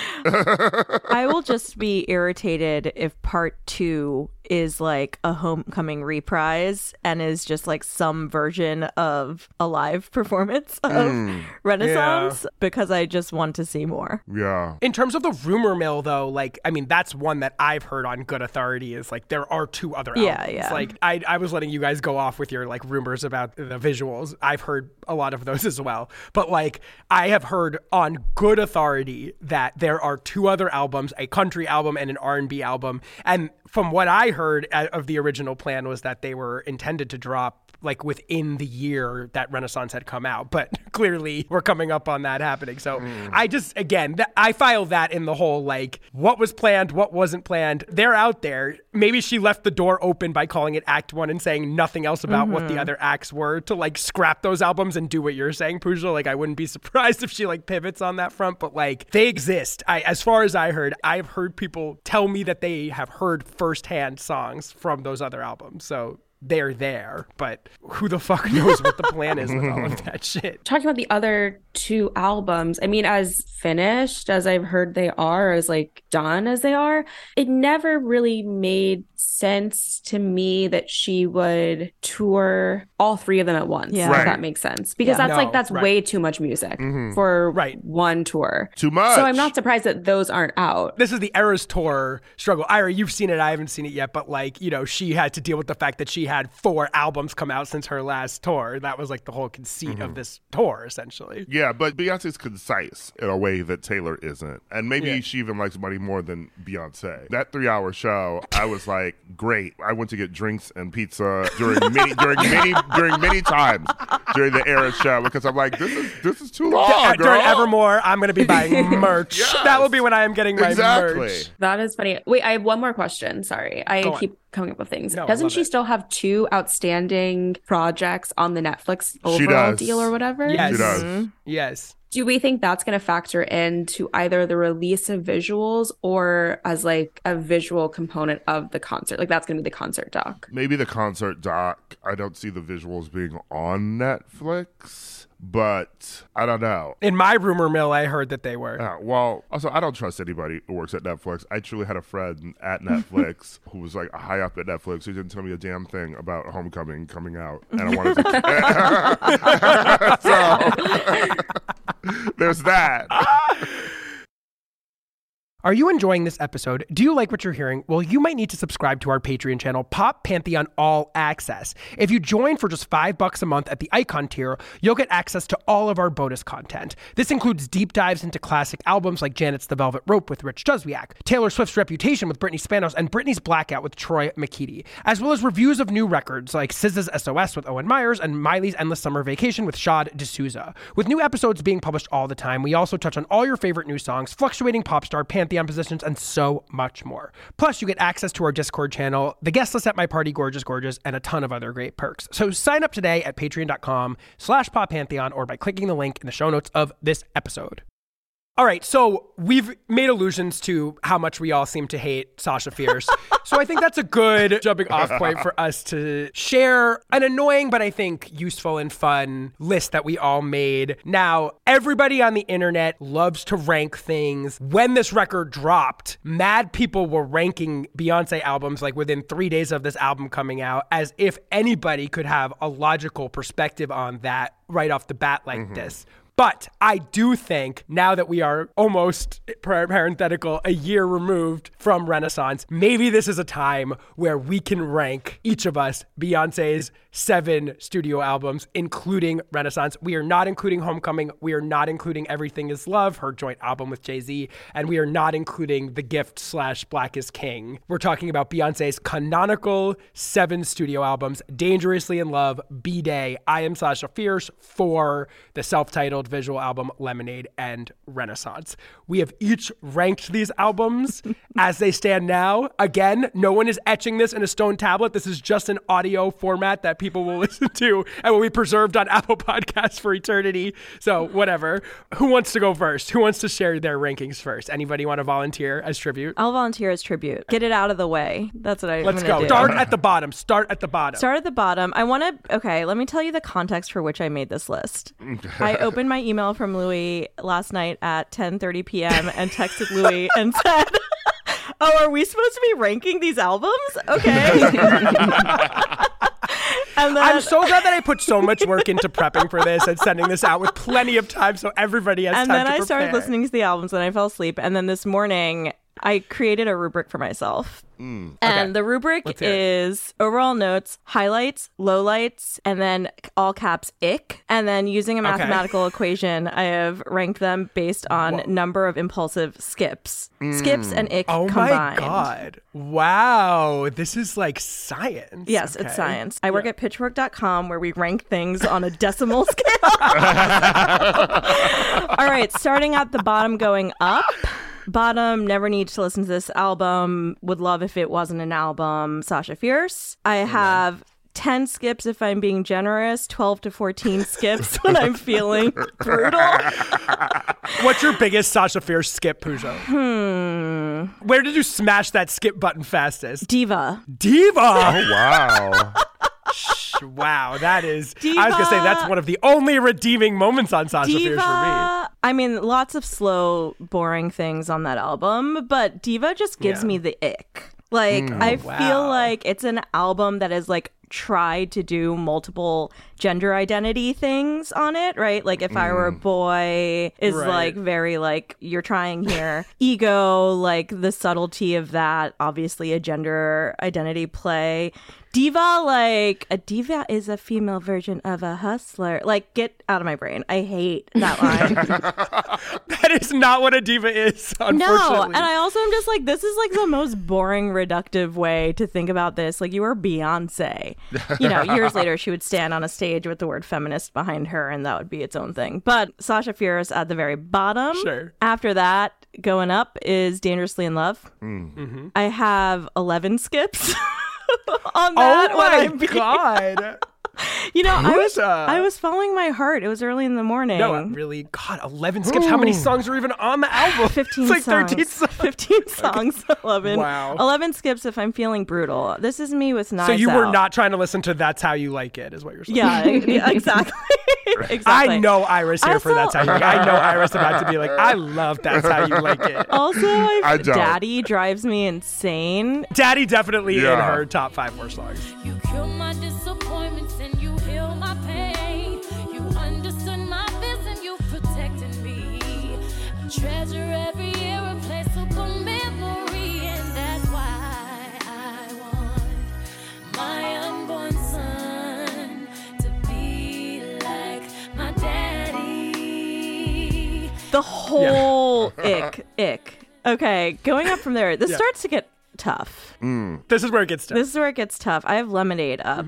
I will just be irritated if part two is like a homecoming reprise and is just like some version of a live performance of mm. Renaissance because I just want to see more. Yeah. In terms of the rumor mill, though, like I mean, that's one that I've heard on good authority. Is like there are two other Yeah, yeah. Like I, I was letting you guys go off with your like rumors about the visuals. I've heard a lot of those <laughs> as well. But like I have heard on good authority that there are two other albums, a country album and an R and B album. And from what I heard uh, of the original plan was that they were intended to drop like within the year that Renaissance had come out, but <laughs> clearly we're coming up on that happening. So hmm. I just again, th- I file that in the whole like what was planned, what wasn't planned. They're out there. Maybe she left the door open by calling it Act One and saying nothing else about what the mm-hmm. other acts were to like scrap those albums and do what you're saying, Pooja. Like I wouldn't be surprised <laughs> if she like pivots on that front, but like they exist. I as far as I heard, I've heard people tell me that they have heard firsthand songs from those other albums. So they're there, but who the fuck <laughs> knows what the plan is with all of that <laughs> shit? Talking about the other two albums, I mean, as finished as I've heard they are, as like done as they are, it never really made sense to me that she would tour all three of them at once. Yeah. If that makes sense. Because Yeah. that's No, like that's right. way too much music mm-hmm. for Right. one tour. Too much. So I'm not surprised that those aren't out. This is the Eras Tour struggle. Ira, you've seen it. I haven't seen it yet, but like, you know, she had to deal with the fact that she had four albums come out since her last tour. That was like the whole conceit of this tour, essentially. Yeah, but Beyonce's concise in a way that Taylor isn't. And maybe Yeah. she even likes money more than Beyonce. That three hour show, I was like, great. I went to get drinks and pizza during <laughs> many during many during many times during the era show because I'm like, this is this is too long. Uh, girl. During Evermore, I'm going to be buying <laughs> merch. Yes. That will be when I am getting my Exactly. merch. That is funny. Wait, I have one more question. Sorry. I Go on. Keep coming up with things. No, Doesn't she it. still have two outstanding projects on the Netflix overall deal or whatever? Yes. She does. Mm-hmm. Yes. Do we think that's going to factor into either the release of visuals or as like a visual component of the concert? Like that's going to be the concert doc. Maybe the concert doc. I don't see the visuals being on Netflix, but I don't know. In my rumor mill, I heard that they were. Yeah, well, also, I don't trust anybody who works at Netflix. I truly had a friend at Netflix <laughs> who was like high up at Netflix who didn't tell me a damn thing about Homecoming coming out, and I wanted to. <laughs> <laughs> so there's that. Are you enjoying this episode? Do you like what you're hearing? Well, you might need to subscribe to our Patreon channel, Pop Pantheon All Access. If you join for just five bucks a month at the icon tier, you'll get access to all of our bonus content. This includes deep dives into classic albums like Janet's The Velvet Rope with Rich Duswiak, Taylor Swift's Reputation with Britney Spanos, and Britney's Blackout with Troy McKeety, as well as reviews of new records like SZA's SOS with Owen Myers and Miley's Endless Summer Vacation with Shad D'Souza. With new episodes being published all the time, we also touch on all your favorite new songs, fluctuating pop star, pantheon positions, and so much more. Plus, you get access to our Discord channel, the guest list at My Party Gorgeous Gorgeous, and a ton of other great perks. So sign up today at patreon.com slash poppantheon or by clicking the link in the show notes of this episode. All right, so we've made allusions to how much we all seem to hate Sasha Fierce. <laughs> so I think that's a good jumping off point for us to share an annoying but I think useful and fun list that we all made. Now, everybody on the internet loves to rank things. When this record dropped, mad people were ranking Beyonce albums like within 3 days of this album coming out as if anybody could have a logical perspective on that right off the bat like mm-hmm. this. But I do think now that we are almost parenthetical a year removed from Renaissance, maybe this is a time where we can rank each of us Beyonce's seven studio albums, including Renaissance. We are not including Homecoming. We are not including Everything Is Love, her joint album with Jay Z, and we are not including The Gift slash Black is King. We're talking about Beyonce's canonical seven studio albums: Dangerously in Love, B Day, I Am Sasha Fierce, for the self-titled visual album Lemonade and Renaissance. We have each ranked these albums <laughs> as they stand now. Again, no one is etching this in a stone tablet. This is just an audio format that people will <laughs> listen to and will be preserved on Apple Podcasts for eternity. So, whatever. Who wants to go first? Who wants to share their rankings first? Anybody want to volunteer as tribute? I'll volunteer as tribute. Get it out of the way. That's what I. Let's go. do. Start at the bottom. Start at the bottom. Start at the bottom. I want to. Okay, let me tell you the context for which I made this list. <laughs> I opened my email from Louis last night at 10:30 p.m. and texted Louis and said, <laughs> "Oh, are we supposed to be ranking these albums? Okay." <laughs> <laughs> and then I'm so glad that I put so much work into prepping for this and sending this out with plenty of time so everybody has and time then to I started listening to the albums and I fell asleep. And then this morning, I created a rubric for myself. Mm. And Okay. the rubric Let's hear it. is overall notes, highlights, lowlights, and then all caps ick. And then using a mathematical <laughs> equation, I have ranked them based on number of impulsive skips. Mm. Skips and ick Oh combined. Oh my god. Wow. This is like science. Yes, Okay. it's science. I work at pitchfork.com where we rank things on a decimal <laughs> scale. <laughs> All right, starting at the bottom going up. Bottom, never need to listen to this album. Would love if it wasn't an album. Sasha Fierce. I have 10 skips if I'm being generous, 12 to 14 <laughs> skips <laughs> when I'm feeling brutal. <laughs> What's your biggest Sasha Fierce skip, Pooja? Hmm. Where did you smash that skip button fastest? Diva. Diva. Oh wow. Wow, that is. I was gonna say that's one of the only redeeming moments on Sasha Fierce for me. I mean, lots of slow, boring things on that album, but Diva just gives Yeah. me the ick. Like, mm, I oh, wow. feel like it's an album that is like tried to do multiple gender identity things on it, right? Like, if I were a mm. boy, is Right. like very like you're trying here. <laughs> Ego, like the subtlety of that, obviously a gender identity play. Diva, like a diva is a female version of a hustler. Like, get out of my brain. I hate that <laughs> line. That is not what a diva is, no, and I also am just like, this is like the most boring, reductive way to think about this. Like, you were Beyonce. You know, years later, she would stand on a stage with the word feminist behind her, and that would be its own thing. But Sasha Fierce at the very bottom. Sure. After that, going up is Dangerously in Love. Mm-hmm. I have 11 skips. <laughs> <laughs> on oh that when my I'm god. <laughs> You know, I was Pooja. Uh, I was following my heart. It was early in the morning. No, really. God, 11 skips. How many hmm. songs are even on the album? <laughs> 15 it's like songs. 13 songs. <laughs> 15 songs. 11. Wow. 11 skips if I'm feeling brutal. This is me with knives So you were out. not trying to listen to That's How You Like It, is what you're saying. Yeah, yeah, exactly. exactly. I know Iris here for Also- That's How You Like It. I know Iris about to be like, I love That's How You Like It. Also, I, I. Daddy drives me insane. Daddy definitely in her top five worst songs. The whole <laughs> ick, ick. Okay, going up from there. This Yeah. starts to get tough. This is where it gets tough. This is where it gets tough. I have Lemonade up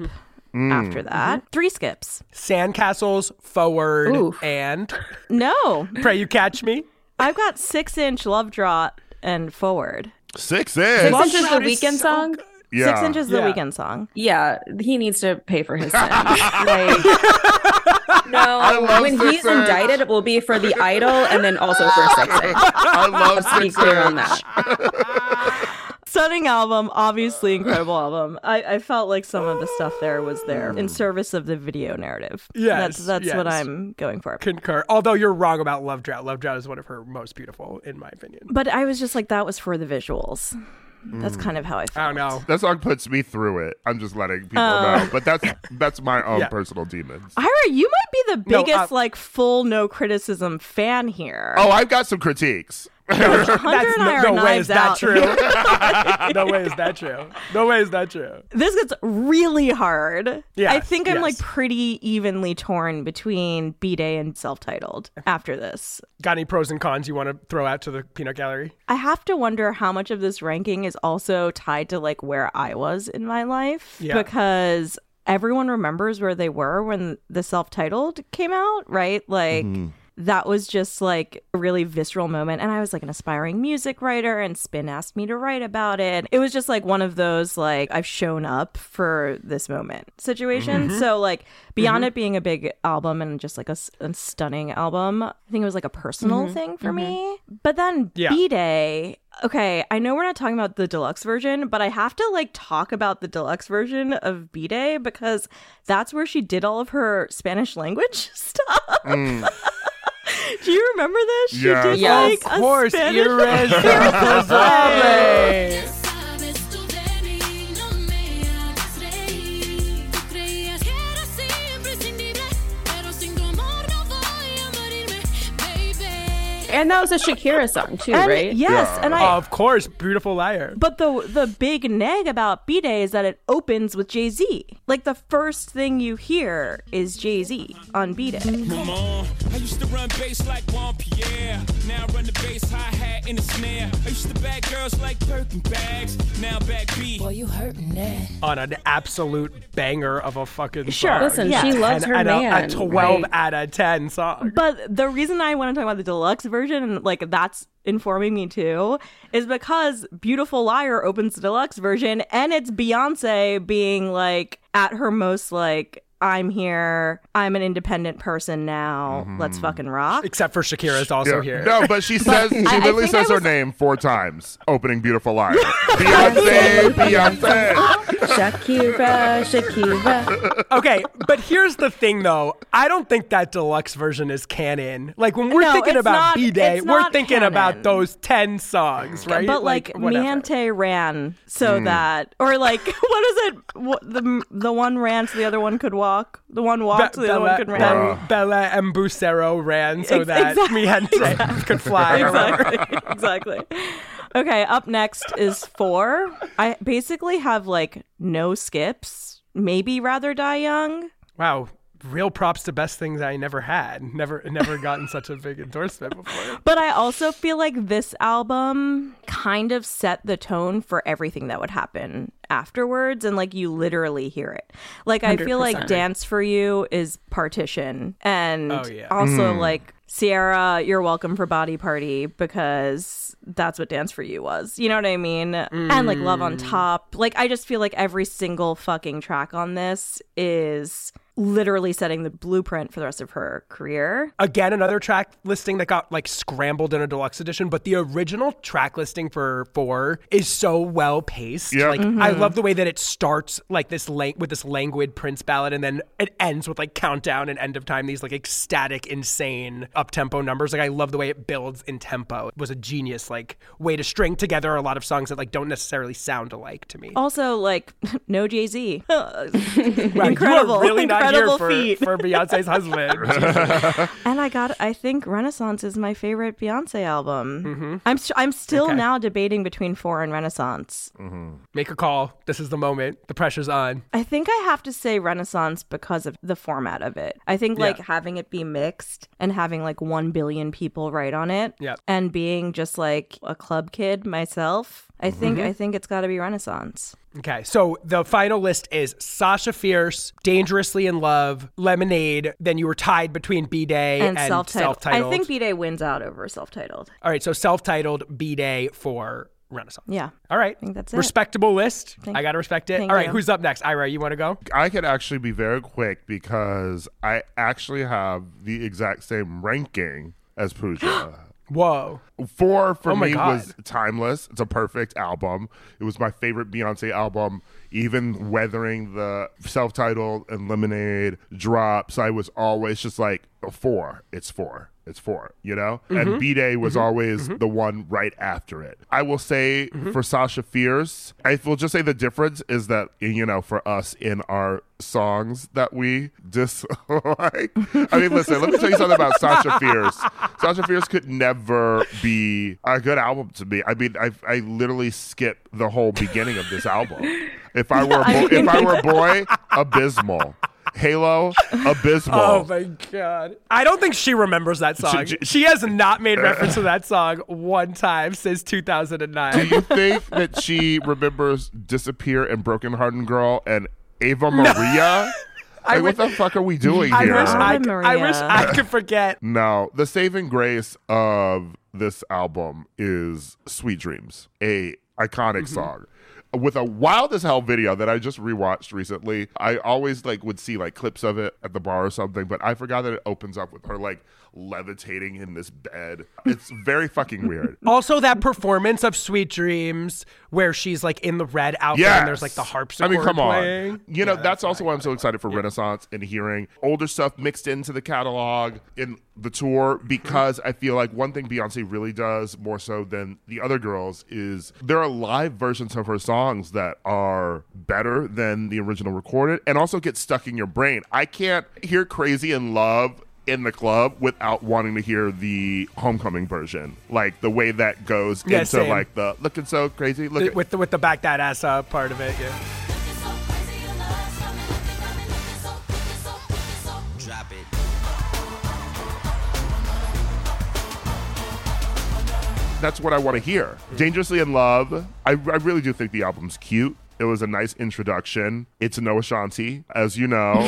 Mm-hmm. after that. Three skips. Sandcastles, Forward, Oof. and No, <laughs> Pray You Catch Me. I've got six inch Love Drop and Forward. Six inch? Six in. Love inches the Shroud is weekend so song. good. Yeah. Six inches the Yeah. weekend song. Yeah, he needs to pay for his sins. <laughs> like, <laughs> No, love when he's Inch. indicted, it will be for the idol and then also for <laughs> Six Inch. I love Let's be Six clear on that. <laughs> Stunning album, obviously incredible album. I, I felt like some of the stuff there was there Mm. in service of the video narrative. Yes, that's that's what. I'm going for. Concur. Although you're wrong about Love Drought. Love Drought is one of her most beautiful, in my opinion. But I was just like, that was for the visuals. That's Mm. kind of how I feel. I don't know. That song puts me through it. I'm just letting people Oh. know. But that's <laughs> that's my own Yeah. personal demons. Ira, you might be the No, biggest uh, like full no criticism fan here. Oh, I've got some critiques. Hunter <laughs> That's and I no, are no way is that out. true. <laughs> no way is that true. No way is that true. this gets really hard. I think I'm like pretty evenly torn between B Day and self titled after this. Got any pros and cons you want to throw out to the peanut gallery? I have to wonder how much of this ranking is also tied to like where I was in my life Yeah. because everyone remembers where they were when the self-titled came out, right? Like mm-hmm. That was just like a really visceral moment and I was like an aspiring music writer and Spin asked me to write about it. It was just like one of those like I've shown up for this moment situation. Mm-hmm. So like beyond mm-hmm. it being a big album and just like a stunning album, I think it was like a personal mm-hmm. thing for me. But then Yeah. B Day. Okay, I know we're not talking about the deluxe version, but I have to like talk about the deluxe version of B Day because that's where she did all of her Spanish language <laughs> stuff. Mm. <laughs> Do you remember this? She Yes. did Yes. like Of a course, Spanish irresistable. Sabes tú de mí, no me hagas reír. Tú creías que era siempre imprescindible, pero sin tu amor no voy a morirme, baby. And that was a Shakira song too, And- right? Yes, Yeah. and I oh, Of course, beautiful liar. But the the big neg about B Day is that it opens with Jay Z. Like the first thing you hear is Jay Z on B Day. Come on. I used to run bass like Juan Pierre. Now I run the bass hi hat in the snare. I used to bag girls like Birkin bags. Now back B. Boy, you hurting that. on an absolute banger of a fucking Sure. song. Listen, Yeah. she loves and, her and a- man. A, 12 like- out of 10 song. But the reason I want to talk about the deluxe version and like that's informing me too is because Beautiful Liar opens the deluxe version and it's Beyonce being like at her most like I'm here. I'm an independent person now. Mm-hmm. Let's fucking rock. Except for Shakira's also Yeah. here. No, but she <laughs> says she I- I literally I says her name four times, opening "Beautiful Liar." <laughs> Beyonce, Beyonce. Shakira, Shakira. Okay, but here's the thing though. I don't think that deluxe version is canon. Like when we're No, thinking about B Day, we're not thinking about those 10 songs, right? But like, whatever. Miante ran so hmm. that, or like, <laughs> what is it? What, the the one ran so the other one could walk. The one walked so the other one could run. Bella, Bella and Bucero ran so Ex- that exactly. Miente <laughs> could fly. exactly. exactly. Okay, up next is four. I basically have like no skips. Maybe rather die young. Wow, real props to best things I never had. Never, <laughs> never gotten such a big endorsement before. But I also feel like this album kind of set the tone for everything that would happen afterwards. And like you literally hear it. Like I feel like Dance for You is Partition. And Oh, yeah. also mm. like Sierra, You're Welcome for Body Party because that's what Dance for You was. You know what I mean? And like Love on mm. Top. Like I just feel like every single fucking track on this is literally setting the blueprint for the rest of her career. Again, another track listing that got like scrambled in a deluxe edition, but the original track listing for four is so well paced. Yeah. Like I mm-hmm. love the way that it starts like this lang- with this languid Prince ballad, and then it ends with like countdown and end of time. These like ecstatic, insane up tempo numbers. Like I love the way it builds in tempo. It was a genius like way to string together a lot of songs that like don't necessarily sound alike to me. Also, like, <laughs> no Jay Z. Wow, incredible, You are really not here incredible for, feat. for Beyonce's husband. <laughs> and I got, I think Renaissance is my favorite Beyonce album. I'm, st- I'm still Okay. now debating between Four and Renaissance. Make a call. This is the moment. The pressure's on. I think I have to say Renaissance because of the format of it. I think like Yeah. having it be mixed and having like 1 billion people write on it Yep. and being just like a club kid myself. I think Mm-hmm. I think it's got to be Renaissance. Okay, so the final list is Sasha Fierce, Dangerously in Love, Lemonade. Then you were tied between B Day and, And, self-titled. self-titled. I think B-Day wins out over self-titled. All right, so self-titled B Day for Renaissance. Yeah. All right. I think that's it. Respectable list. Thank- I got to respect it. All right. you. Who's up next? Ira, you want to go? I could actually be very quick because I actually have the exact same ranking as Pooja. <gasps> <gasps> Whoa. Four for Oh me God. was timeless. It's a perfect album. It was my favorite Beyonce album, even weathering the self titled and Lemonade drops. I was always just like, a four. It's four. It's four, you know? Mm-hmm. And B Day was always the one right after it. I will say Mm-hmm. for Sasha Fierce, I will just say the difference is that, you know, for us in our songs that we <laughs> dislike. I mean, listen, let me tell you something about Sasha Fierce. <laughs> Sasha Fierce could never be a good album to me. I mean, I, I literally skip the whole beginning of this album. If I <laughs> were a boy, if I were a boy, abysmal. Halo, abysmal. Oh my god! I don't think she remembers that song. She- She has not made reference to that song one time since 2009. Do you think that she remembers Disappear and Broken Hearted Girl and Ava Maria? Like, what the fuck are we doing I here? wish I, I wish I could forget. No, the saving grace of this album is Sweet Dreams, a iconic Mm-hmm. song. With a wild as hell video that I just rewatched recently. I always like would see like clips of it at the bar or something, but I forgot that it opens up with her like levitating in this bed. It's very fucking weird. <laughs> Also, that performance of "Sweet Dreams," where she's like in the red outfit Yeah, and there's like the harpsichord I mean, come playing. on. You know, that's also why I'm so excited for Renaissance and hearing older stuff mixed into the catalog in the tour mm-hmm. because I feel like one thing Beyonce really does more so than the other girls is there are live versions of her songs that are better than the original recorded and also get stuck in your brain. I can't hear Crazy in Love in the club without wanting to hear the homecoming version like the way that goes Yeah, into same. like the looking so crazy look at with the with the back that ass up part of it. Yeah. Drop it. that's what I want to hear. Dangerously in Love. I, I really do think the album's cute. It was a nice introduction. It's no Ashanti, as you know. <laughs>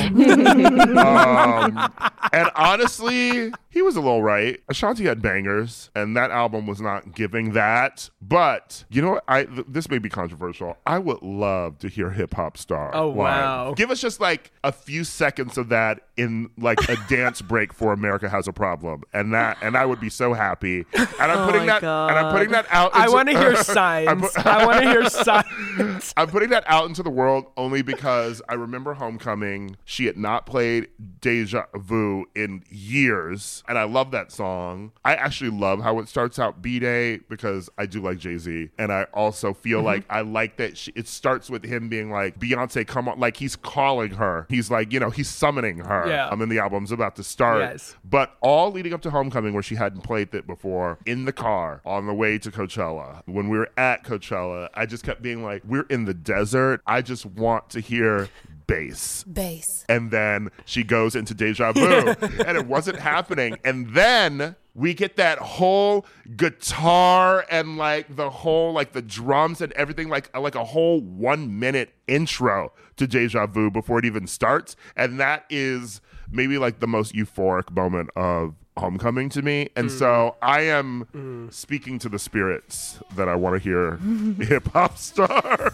um, and honestly, he was a little right. Ashanti had bangers, and that album was not giving that. But you know what? I th- this may be controversial. I would love to hear Hip Hop Star. Oh, live. wow. Give us just like a few seconds of that in like a dance break for America Has a Problem, and that and I would be so happy. And I'm Oh putting that and I'm putting that out. I want to hear <laughs> signs. put- I want to hear <laughs> signs. I'm putting that out into the world only because I remember Homecoming. She had not played Deja Vu in years, and I love that song. I actually love how it starts out B Day because I do like Jay Z, and I also feel Mm-hmm. like I like that she, it starts with him being like, Beyonce, come on, like he's calling her. He's like, you know, he's summoning her. Yeah. I'm in the album's about to start. Yes. But all leading up to Homecoming, where she hadn't played it before, in the car on the way to Coachella, when we were at Coachella, I just kept being like, we're in the desert. I just want to hear bass. Bass. And then she goes into deja <laughs> vu, and it wasn't happening. And then we get that whole guitar and like the whole like the drums and everything like like a whole one minute intro to deja vu before it even starts and that is maybe like the most euphoric moment of homecoming to me and mm. so i am mm. speaking to the spirits that i want to hear <laughs> hip hop star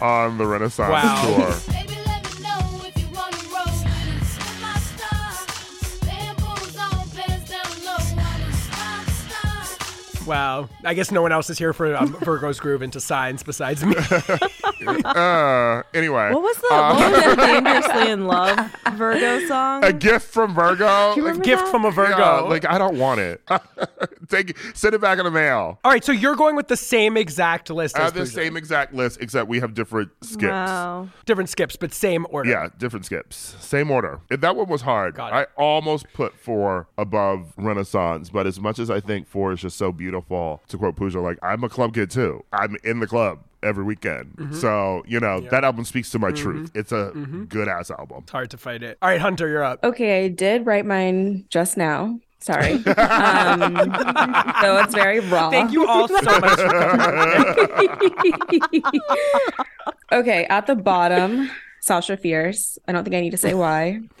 on the renaissance Wow. tour Wow. I guess no one else is here for um, <laughs> Virgo's Groove into signs besides me. <laughs> uh anyway What was the, what was the <laughs> Dangerously in Love Virgo song? a gift from Virgo. A Gift that? from a Virgo. Yeah, like I don't want it. Take it, send it back in the mail. All right, so you're going with the same exact list I as have the Pooja. same exact list, except we have different skips. Wow. different skips, but same order. Yeah, different skips. Same order. That one was hard. Got it. I almost put four above Renaissance, but as much as I think four is just so beautiful, to quote Pooja, like I'm a club kid too. I'm in the club every weekend. Mm-hmm. So, you know, that album speaks to my truth. It's a good ass album. It's hard to fight it. All right, Hunter, you're up. Okay, I did write mine just now. Sorry. <laughs> um, so it's very raw. Thank you all so much for <laughs> okay, at the bottom, Sasha Fierce. I don't think I need to say why. <laughs>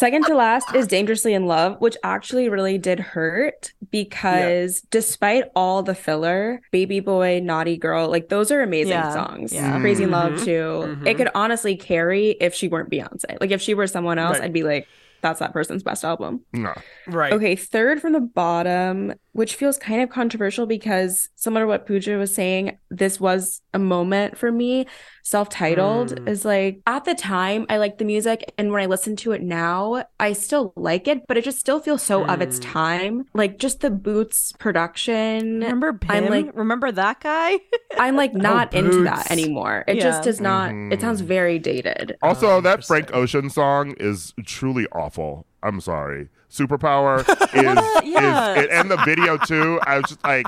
Second to last is Dangerously in Love, which actually really did hurt because despite all the filler, Baby Boy, Naughty Girl, like those are amazing Yeah, songs. yeah. Crazy Mm-hmm. Love too. It could honestly carry if she weren't Beyonce. Like if she were someone else, Right. I'd be like, that's that person's best album. No. Right. Okay, third from the bottom, which feels kind of controversial because similar to what Pooja was saying, this was a moment for me. Self-titled Mm. is like at the time I liked the music, and when I listen to it now, I still like it, but it just still feels so of its Mm. time. Like just the Boots production. Remember Pim? I'm like- Remember that guy? <laughs> I'm like <laughs> not into that anymore. It Yeah. just does not. It sounds Mhm. very dated. Also, Oh, that Frank. Ocean song is truly awful. I'm sorry. Superpower <laughs> is, Yeah. is it, and the video too. I was just like,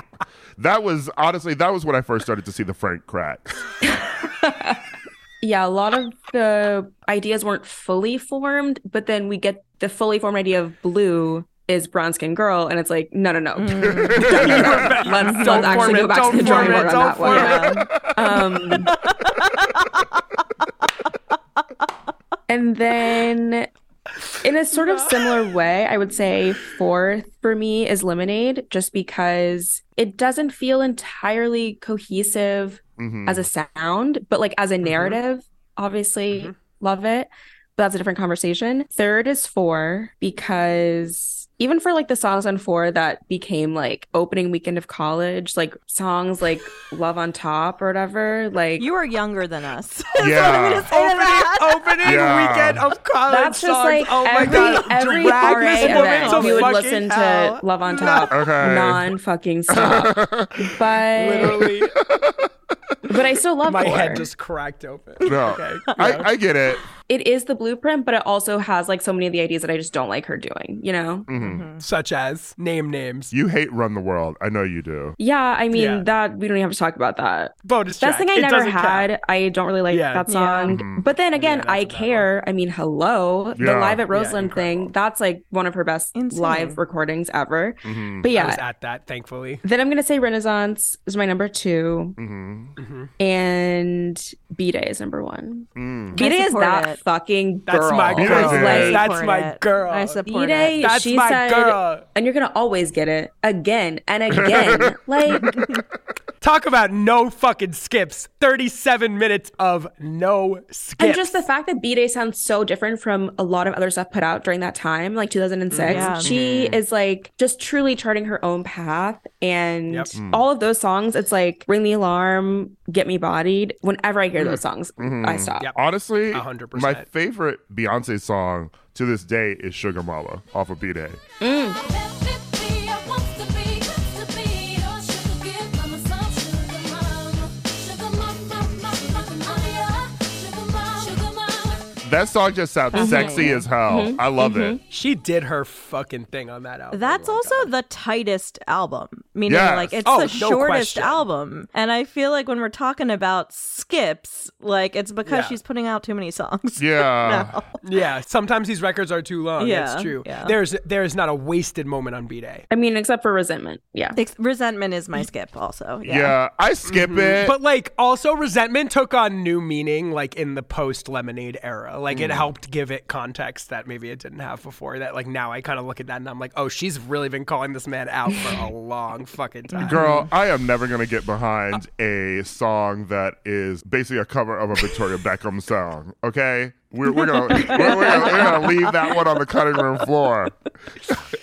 that was honestly that was when I first started to see the Frank cracks. <laughs> Yeah, a lot of the ideas weren't fully formed, but then we get the fully formed idea of blue is brown skin girl, and it's like, no, no, no. Mm. <laughs> let's, let's Don't actually go it, back to don't the drawing form board on that one. Um, and then in a sort of similar way, I would say fourth for me is Lemonade, just because it doesn't feel entirely cohesive Mhm. as a sound, but like as Mm-hmm. a narrative, obviously love it. But that's a different conversation. Third is four because even for like the songs on four that became like opening weekend of college, like songs like Love on Top or whatever, like You are younger than us. <laughs> yeah. Opening, <laughs> opening Yeah. weekend of college that's just songs. like oh my every god, <laughs> every drag RA this woman event we would listen hell. to Love on Top Okay. non fucking stop. But Literally, but I still love my four. head just cracked open. No, Okay. I, I get it. It is the blueprint, but it also has like so many of the ideas that I just don't like her doing, you know? Mhm. Such as name names. You hate Run the World. I know you do. Yeah, I mean Yeah. that we don't even have to talk about that. Bonus That's track. thing I It never doesn't count. had. I don't really like Yeah. that Yeah. song. Mhm. But then again, that's I a bad care. I mean, hello. The live at Yeah, Roseland thing, that's like one of her best Insane. live recordings ever. Mhm. But I was yeah. at that, thankfully. Then I'm gonna say Renaissance is my number two, Mhm. and B Day is number one. Mm. B Day is support that it. fucking girl. That's my B-Day's girl. it. That's support my it. girl. I support B-Day, it. That's she my said, girl. and you're gonna always get it again and again. <laughs> like Talk about no fucking skips. 37 minutes of no skips. And just the fact that B Day sounds so different from a lot of other stuff put out during that time, like 2006. Yeah. She mm-hmm. is like just truly charting her own path. And Yep. Mm. all of those songs, it's like Ring the Alarm, Get Me Bodied. Whenever I hear mm-hmm. those songs, I mm-hmm. stop. Yep. Honestly, 100%. my favorite Beyonce song to this day is Sugar Mama off of B Day. Mm. That song just sounds Mm-hmm. sexy as hell. I love it. she did her fucking thing on that album. That's Oh also God. the tightest album, meaning Yes. like it's Oh, the no shortest question. album. And I feel like when we're talking about skips, like it's because Yeah. she's putting out too many songs. <laughs> Yeah. Yeah, sometimes these records are too long. Yeah, That's true. yeah. There's there's not a wasted moment on B Day. I mean, except for Resentment. Yeah. Ex- Resentment is my skip, also. Yeah. Yeah. I skip it. But like also resentment took on new meaning like in the post lemonade era. Like Mm. it helped give it context that maybe it didn't have before. That like now I kind of look at that and I'm like, oh, she's really been calling this man out for a <laughs> long fucking time. Girl, <laughs> I am never gonna get behind a song that is basically a cover of a Victoria Beckham song. Okay, we're, we're gonna we're, we're gonna we're gonna leave that one on the cutting room floor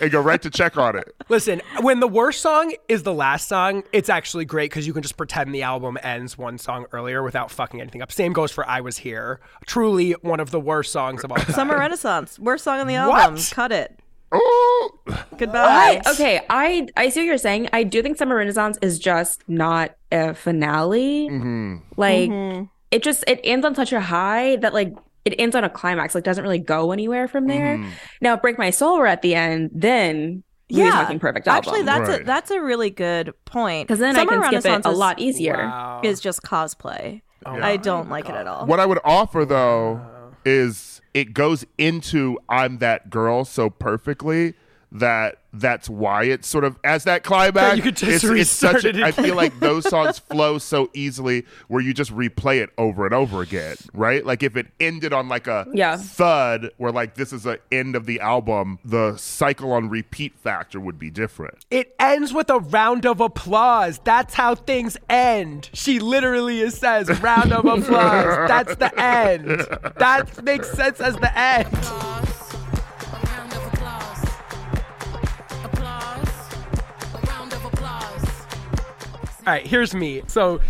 and go right to check on it. Listen, when the worst song is the last song, it's actually great because you can just pretend the album ends one song earlier without fucking anything up. Same goes for "I Was Here." Truly one of the worst songs of all time. Summer Renaissance, worst song on the What? album. Cut it. Oh, Goodbye. I, okay, I I see what you're saying. I do think Summer Renaissance is just not a finale. Mm-hmm. Like mm-hmm. it just it ends on such a high that like it ends on a climax. Like doesn't really go anywhere from there. Mm-hmm. Now, Break My Soul were at the end. Then yeah, yeah, fucking perfect album. Actually, that's a that's a really good point. Because then I Summer can skip it a lot easier. Wow. Is just cosplay. Oh, I don't oh like it at all. what I would offer though uh. is it goes into "I'm that girl" so perfectly that that's why it's sort of as that climax. you could just it's, it's such. restart it A, I feel like those songs flow so easily where you just replay it over and over again, right? Like if it ended on like a Yeah. thud, where like this is the end of the album, the cycle on repeat factor would be different. It ends with a round of applause. That's how things end. She literally is says round of <laughs> applause. That's the end. That makes sense as the end. All right, here's me. So,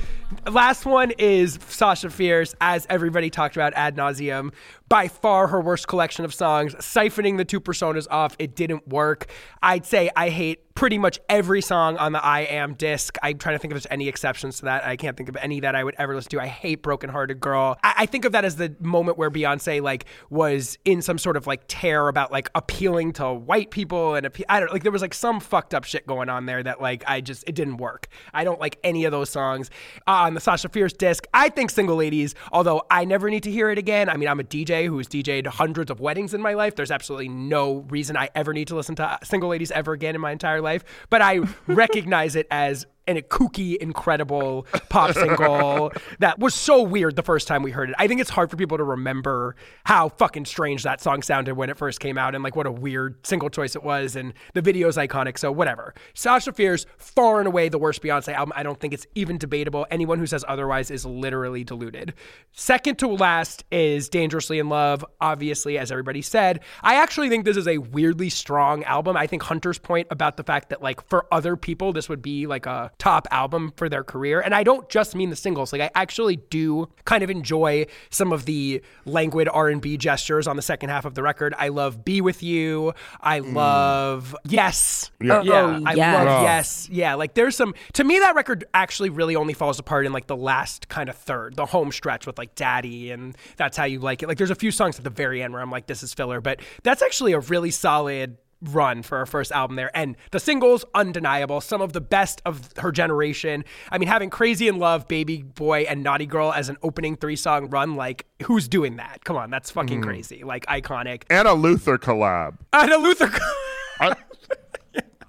last one is Sasha Fierce, as everybody talked about ad nauseum. By far her worst collection of songs. Siphoning the two personas off, it didn't work. I'd say I hate pretty much every song on the I Am disc. I'm trying to think if there's any exceptions to that. I can't think of any that I would ever listen to. I hate Broken Hearted Girl. I, I think of that as the moment where Beyonce like was in some sort of like tear about like appealing to white people and appe- I don't like there was like some fucked up shit going on there that like I just it didn't work. I don't like any of those songs uh, on the Sasha Fierce disc. I think Single Ladies, although I never need to hear it again. I mean, I'm a DJ who's DJed hundreds of weddings in my life. There's absolutely no reason I ever need to listen to Single Ladies ever again in my entire life. But I <laughs> recognize it as and a kooky, incredible pop single <laughs> that was so weird the first time we heard it. I think it's hard for people to remember how fucking strange that song sounded when it first came out and like what a weird single choice it was. And the video is iconic, so whatever. Sasha Fierce, far and away the worst Beyonce album. I don't think it's even debatable. Anyone who says otherwise is literally deluded. Second to last is Dangerously in Love, obviously, as everybody said. I actually think this is a weirdly strong album. I think Hunter's point about the fact that, like, for other people, this would be like a top album for their career. And I don't just mean the singles. Like, I actually do kind of enjoy some of the languid R&B gestures on the second half of the record. I love Be With You. I mm. love Yes. Yeah. Yeah, Oh, I yes. love Oh. Yes. Yeah, like there's some to me that record actually really only falls apart in like the last kind of third, the home stretch with like Daddy and That's How You Like It. Like there's a few songs at the very end where I'm like this is filler, but that's actually a really solid run for her first album there and the singles undeniable some of the best of her generation i mean having crazy in love baby boy and naughty girl as an opening three song run like who's doing that come on that's fucking mm. crazy like iconic And a Luther collab. Anna Luther I,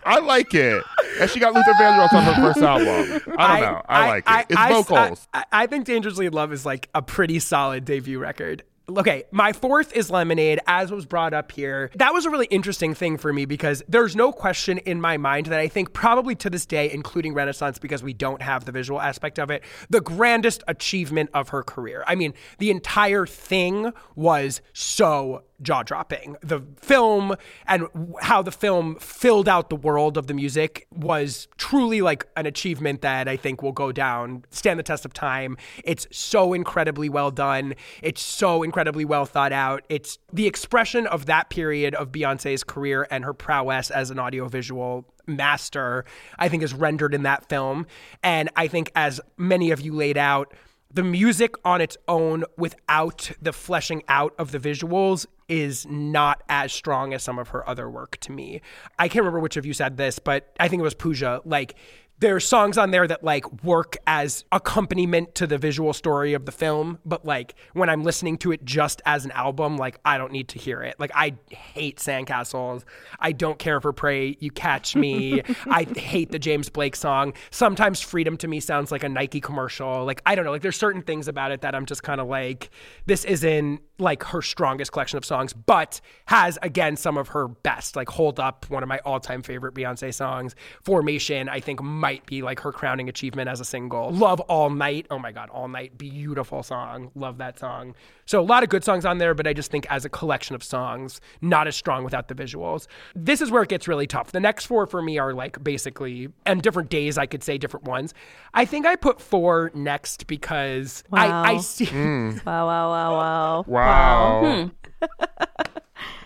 I like it. And she got Luther Vandross on her first <laughs> album. I don't know. I, like it. It's I- vocals. I, I think Dangerously in Love is like a pretty solid debut record. Okay, my fourth is Lemonade, as was brought up here. That was a really interesting thing for me because there's no question in my mind that I think probably to this day, including Renaissance, because we don't have the visual aspect of it, the grandest achievement of her career. I mean, the entire thing was so jaw dropping. The film and how the film filled out the world of the music was truly like an achievement that I think will go down, stand the test of time. It's so incredibly well done. It's so incredibly well thought out. It's the expression of that period of Beyonce's career and her prowess as an audiovisual master, I think is rendered in that film. And I think as many of you laid out, the music on its own without the fleshing out of the visuals is not as strong as some of her other work to me. I can't remember which of you said this, but I think it was Puja. Like, there are songs on there that like work as accompaniment to the visual story of the film, but like when I'm listening to it just as an album, like I don't need to hear it. Like I hate Sandcastles. I don't care for Pray You Catch Me. <laughs> I hate the James Blake song. Sometimes Freedom to me sounds like a Nike commercial. Like I don't know, like there's certain things about it that I'm just kind of like this isn't like her strongest collection of songs, but has again some of her best. Like Hold Up, one of my all-time favorite Beyonce songs. Formation, I think might be like her crowning achievement as a single. Love All Night. Oh my god, All Night, beautiful song. Love that song. So a lot of good songs on there, but I just think as a collection of songs, not as strong without the visuals. This is where it gets really tough. The next four for me are like basically and different days I could say different ones. I think I put four next because I, I Wow. see hmm. <laughs> Wow, wow, wow, wow. wow. Hmm. <laughs>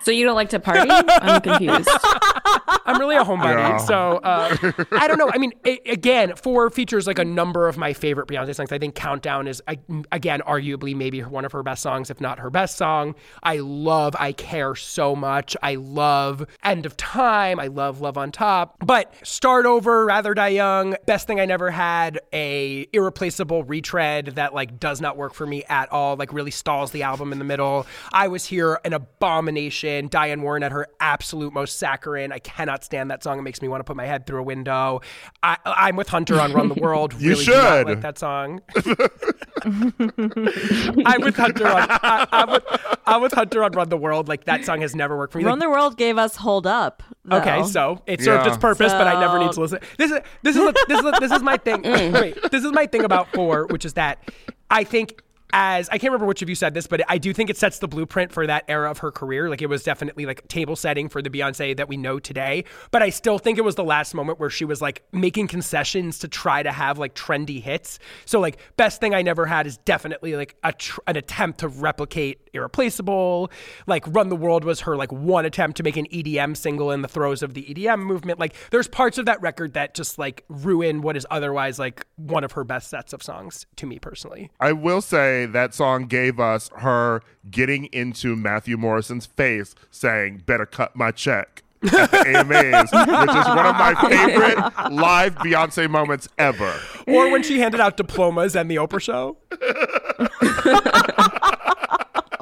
So you don't like to party? I'm confused. <laughs> I'm really a homebody, Yeah. so uh, I don't know. I mean, a- again, four features like a number of my favorite Beyonce songs. I think Countdown is I- again arguably maybe one of her best songs, if not her best song. I love I Care so much. I love End of Time. I love Love on Top. But Start Over, Rather Die Young, Best Thing I Never Had, a irreplaceable retread that like does not work for me at all. Like really stalls the album in the middle. I was here an abomination. Diane Warren at her absolute most saccharine. I cannot stand that song. It makes me want to put my head through a window. I, I'm with Hunter on Run the <laughs> World. You really do not should. like that song. <laughs> I'm with Hunter on. I, I'm, with, I'm with Hunter on Run the World. Like that song has never worked for me. Run Like, the World gave us Hold Up. though. Okay, so it served Yeah. its purpose, but I never need to listen. This is this is this is this is my thing. <laughs> Mm. Wait, this is my thing about four, which is that I think as I can't remember which of you said this, but I do think it sets the blueprint for that era of her career. Like it was definitely like table setting for the Beyonce that we know today. But I still think it was the last moment where she was like making concessions to try to have like trendy hits. So like best thing I never had is definitely like a tr- an attempt to replicate Irreplaceable. Like Run the World was her like one attempt to make an EDM single in the throes of the EDM movement. Like there's parts of that record that just like ruin what is otherwise like one of her best sets of songs to me personally. I will say that song gave us her getting into Matthew Morrison's face saying, better cut my check. At the AMAs, which is one of my favorite live Beyonce moments ever. Or when she handed out diplomas and the Oprah show. <laughs>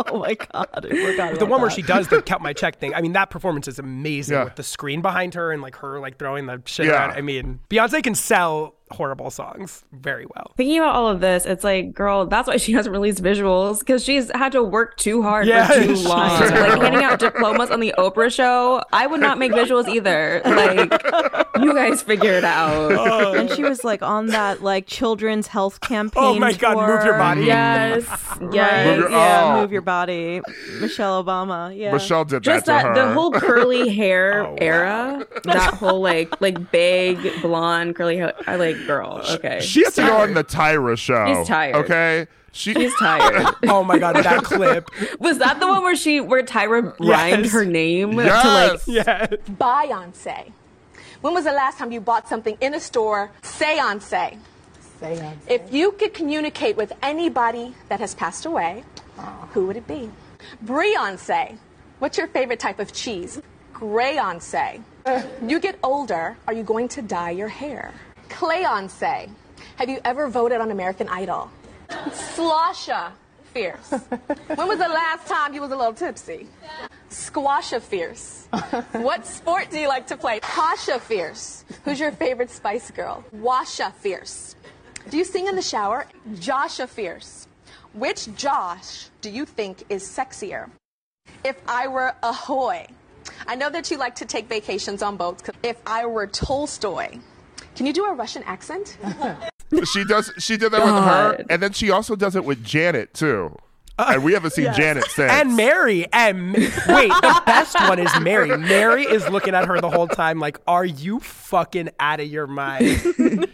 Oh my god, I forgot The about one where she does the count my check thing. I mean, that performance is amazing Yeah. with the screen behind her and like her like throwing the shit Yeah. around. I mean, Beyonce can sell horrible songs very well. Thinking about all of this, it's like, girl, that's why she hasn't released visuals because she's had to work too hard Yeah, for too long. true. So, like handing out <laughs> diplomas on the Oprah show, I would not make visuals either. Like, you guys figure it out. and she was like on that like children's health oh campaign. Oh my God, Move Your. Body. yes, Right, yes. Move your- yeah, oh. move your body. Michelle Obama. Yeah. Michelle did Just that to that her. the whole curly hair <laughs> Oh, wow. era, that whole like like big blonde curly hair. I like, girl, okay. she has to go on the Tyra show. She's tired. Okay? She, She's <laughs> tired. Oh my god, that clip. Was that the one where she where Tyra rhymed Yes. her name yes. to like Yeah. Beyonce. When was the last time you bought something in a store? Seance. Seance. If you could communicate with anybody that has passed away, who would it be? Beyonce. What's your favorite type of cheese? Grayonce. You get older, are you going to dye your hair? Clayonce. Have you ever voted on American Idol? Slosha fierce. <laughs> When was the last time you was a little tipsy? Squasha fierce. <laughs> What sport do you like to play? Pasha fierce. Who's your favorite Spice Girl? Washa fierce. Do you sing in the shower? Josha fierce. Which Josh do you think is sexier? If I were Ahoy. I know that you like to take vacations on boats. If I were Tolstoy. Can you do a Russian accent? <laughs> she does she did that with her and then she also does it with Janet too. and we haven't seen Janet since. And Mary. And wait, the best one is Mary. Mary is looking at her the whole time like, are you fucking out of your mind? <laughs>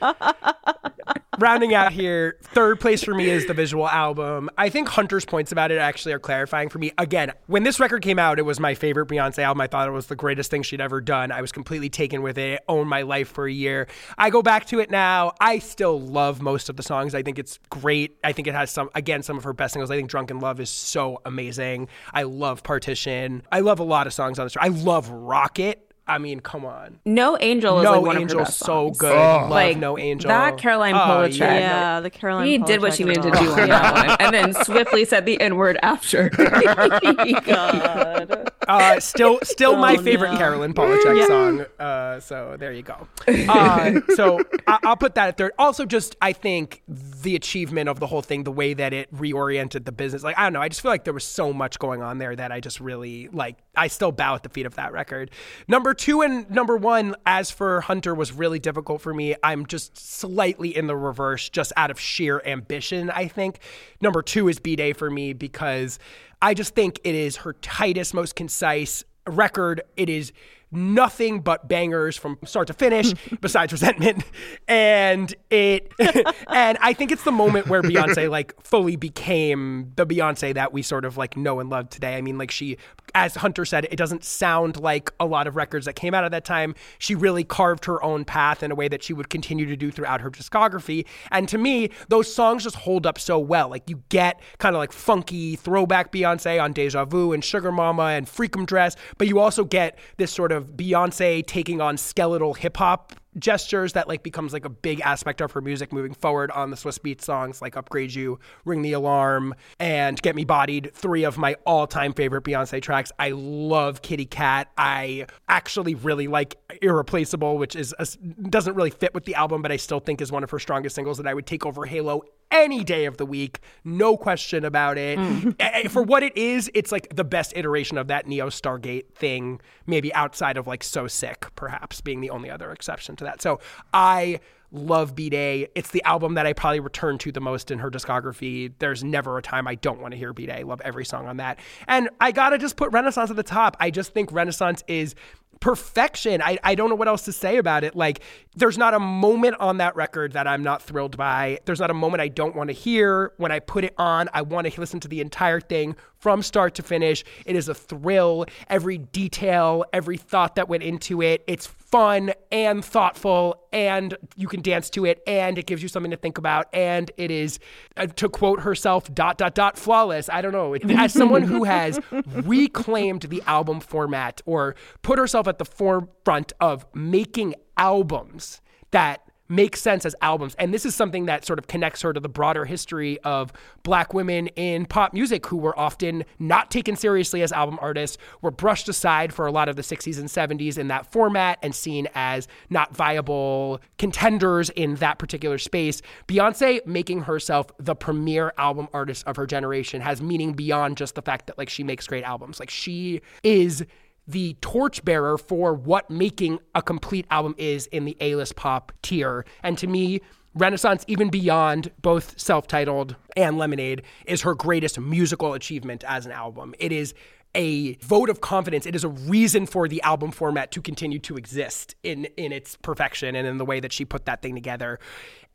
Rounding out here, third place for me is the visual album. I think Hunter's points about it actually are clarifying for me. Again, when this record came out, it was my favorite Beyonce album. I thought it was the greatest thing she'd ever done. I was completely taken with it. Owned my life for a year. I go back to it now. I still love most of the songs. I think it's great. I think it has some, again, some of her best singles. I think Drunk in Love is so amazing. I love Partition. I love a lot of songs on this. I love Rocket. I mean, come on. No Angel is No like one Angel, of her best so songs. good. Oh. Love Like, No Angel. that Caroline Oh, Polachek. yeah. Yeah, the Caroline. He did what she needed to do on that one, and then <laughs> swiftly said the N word after. <laughs> <laughs> Oh God. Uh, still, <laughs> still my Oh, favorite no. Caroline Polachek song. Uh, so there you go. Uh, so I- I'll put that at third. Also, just I think the achievement of the whole thing, the way that it reoriented the business. Like I don't know, I just feel like there was so much going on there that I just really like. I still bow at the feet of that record. Number two and number one, as for Hunter, was really difficult for me. I'm just slightly in the reverse, just out of sheer ambition. I think number two is B Day for me because I just think it is her tightest, most concise record. It is nothing but bangers from start to finish <laughs> besides resentment. And it <laughs> and i think it's the moment where beyonce like fully became the beyonce that we sort of like know and love today. I mean like she as hunter said it doesn't sound like a lot of records that came out at that time. She really carved her own path in a way that she would continue to do throughout her discography. And to me those songs just hold up so well. Like you get kind of like funky throwback beyonce on deja vu and sugar mama and freakum dress but you also get this sort of beyonce taking on skeletal hip hop gestures that like becomes like a big aspect of her music moving forward on the Swizz Beatz songs like Upgrade You, Ring the Alarm, and Get Me Bodied, three of my all-time favorite Beyonce tracks. I love Kitty Cat. I actually really like Irreplaceable, which is a, doesn't really fit with the album, but I still think is one of her strongest singles that I would take over Halo any day of the week, no question about it. Eh, For what it is, it's like the best iteration of that Ne-Yo Stargate thing, maybe outside of like So Sick, perhaps being the only other exception to that. So I love B Day. It's the album that I probably return to the most in her discography. There's never a time I don't want to hear B Day. Love every song on that. And I gotta just put Renaissance at the top. I just think Renaissance is perfection. I, I don't know what else to say about it. Like, there's not a moment on that record that I'm not thrilled by. There's not a moment I don't want to hear. When I put it on, I want to listen to the entire thing from start to finish. It is a thrill. Every detail, every thought that went into it, it's fun and thoughtful, and you can dance to it, and it gives you something to think about, and it is, uh, to quote herself, dot, dot, dot, flawless. I don't know. <laughs> As someone who has reclaimed the album format or put herself at the forefront of making albums that make sense as albums. And this is something that sort of connects her to the broader history of black women in pop music who were often not taken seriously as album artists, were brushed aside for a lot of the 60s and 70s in that format and seen as not viable contenders in that particular space. Beyonce making herself the premier album artist of her generation has meaning beyond just the fact that like she makes great albums. Like she is the torchbearer for what making a complete album is in the A-list pop tier. And to me, Renaissance, even beyond both self-titled and Lemonade, is her greatest musical achievement as an album. It is a vote of confidence. It is a reason for the album format to continue to exist in in its perfection and in the way that she put that thing together.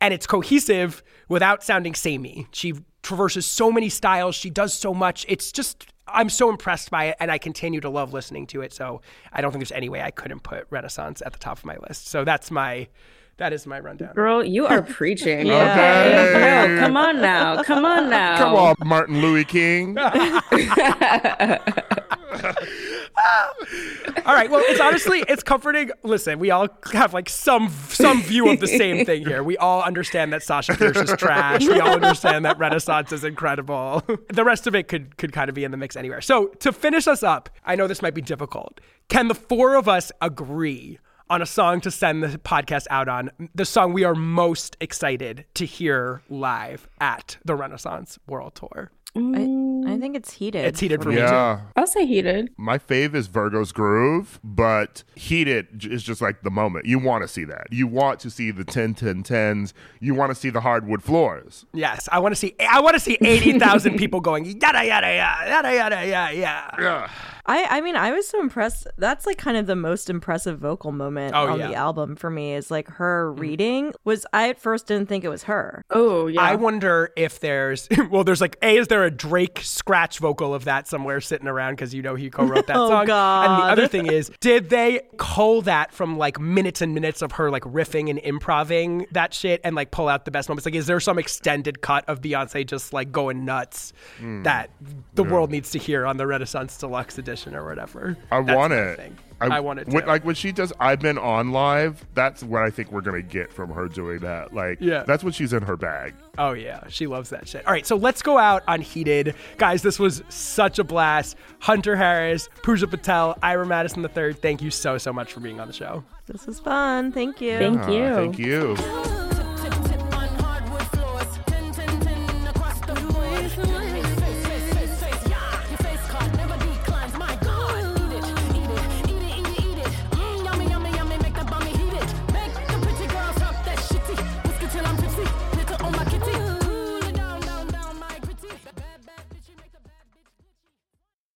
And it's cohesive without sounding samey. She traverses so many styles. She does so much. It's just I'm so impressed by it and I continue to love listening to it. So I don't think there's any way I couldn't put Renaissance at the top of my list. So that's my that is my rundown. Girl, you are <laughs> preaching. Yeah. Okay. No, come on now. Come on <laughs> now. Come on, Martin Louis King. <laughs> All right. Well, it's honestly it's comforting. Listen, we all have like some some view of the same thing here. We all understand that Sasha Fierce is trash. We all understand that Renaissance is incredible. The rest of it could could kind of be in the mix anywhere. So to finish us up, I know this might be difficult. Can the four of us agree on a song to send the podcast out on? The song we are most excited to hear live at the Renaissance World Tour. I, I mm. think it's heated. It's heated for me too. Yeah. I'll say heated. My fave is Virgo's Groove, but Heated is just like the moment. You want to see that. You want to see the 10 10 10s. You want to see the hardwood floors. Yes, I want to see. I want to see eighty thousand people going yada yada yada yada yada yada. Yeah. I, I mean, I was so impressed. That's like kind of the most impressive vocal moment Oh, on yeah. the album for me is like her mm-hmm. reading was, I at first didn't think it was her. Oh, yeah. I wonder if there's <laughs> well, there's like a is there a Drake scratch vocal of that somewhere sitting around because you know he co-wrote that <laughs> Oh, song. And the other thing is, did they cull that from like minutes and minutes of her like riffing and improving that shit and like pull out the best moments? Like, is there some extended cut of Beyonce just like going nuts hmm. that the world needs to hear on the Renaissance Deluxe edition or whatever? I That's want it. thing. I, want it. when- like when she does I've been on live, that's what I think we're gonna get from her doing that. Like Yeah. that's what she's in her bag. Oh yeah, she loves that shit. All right, so let's go out on heated, guys. This was such a blast. Hunter Harris, Puja Patel, Ira Madison III. Thank you so so much for being on the show. This was fun. Thank you. Thank Ah, you. thank you. Ooh.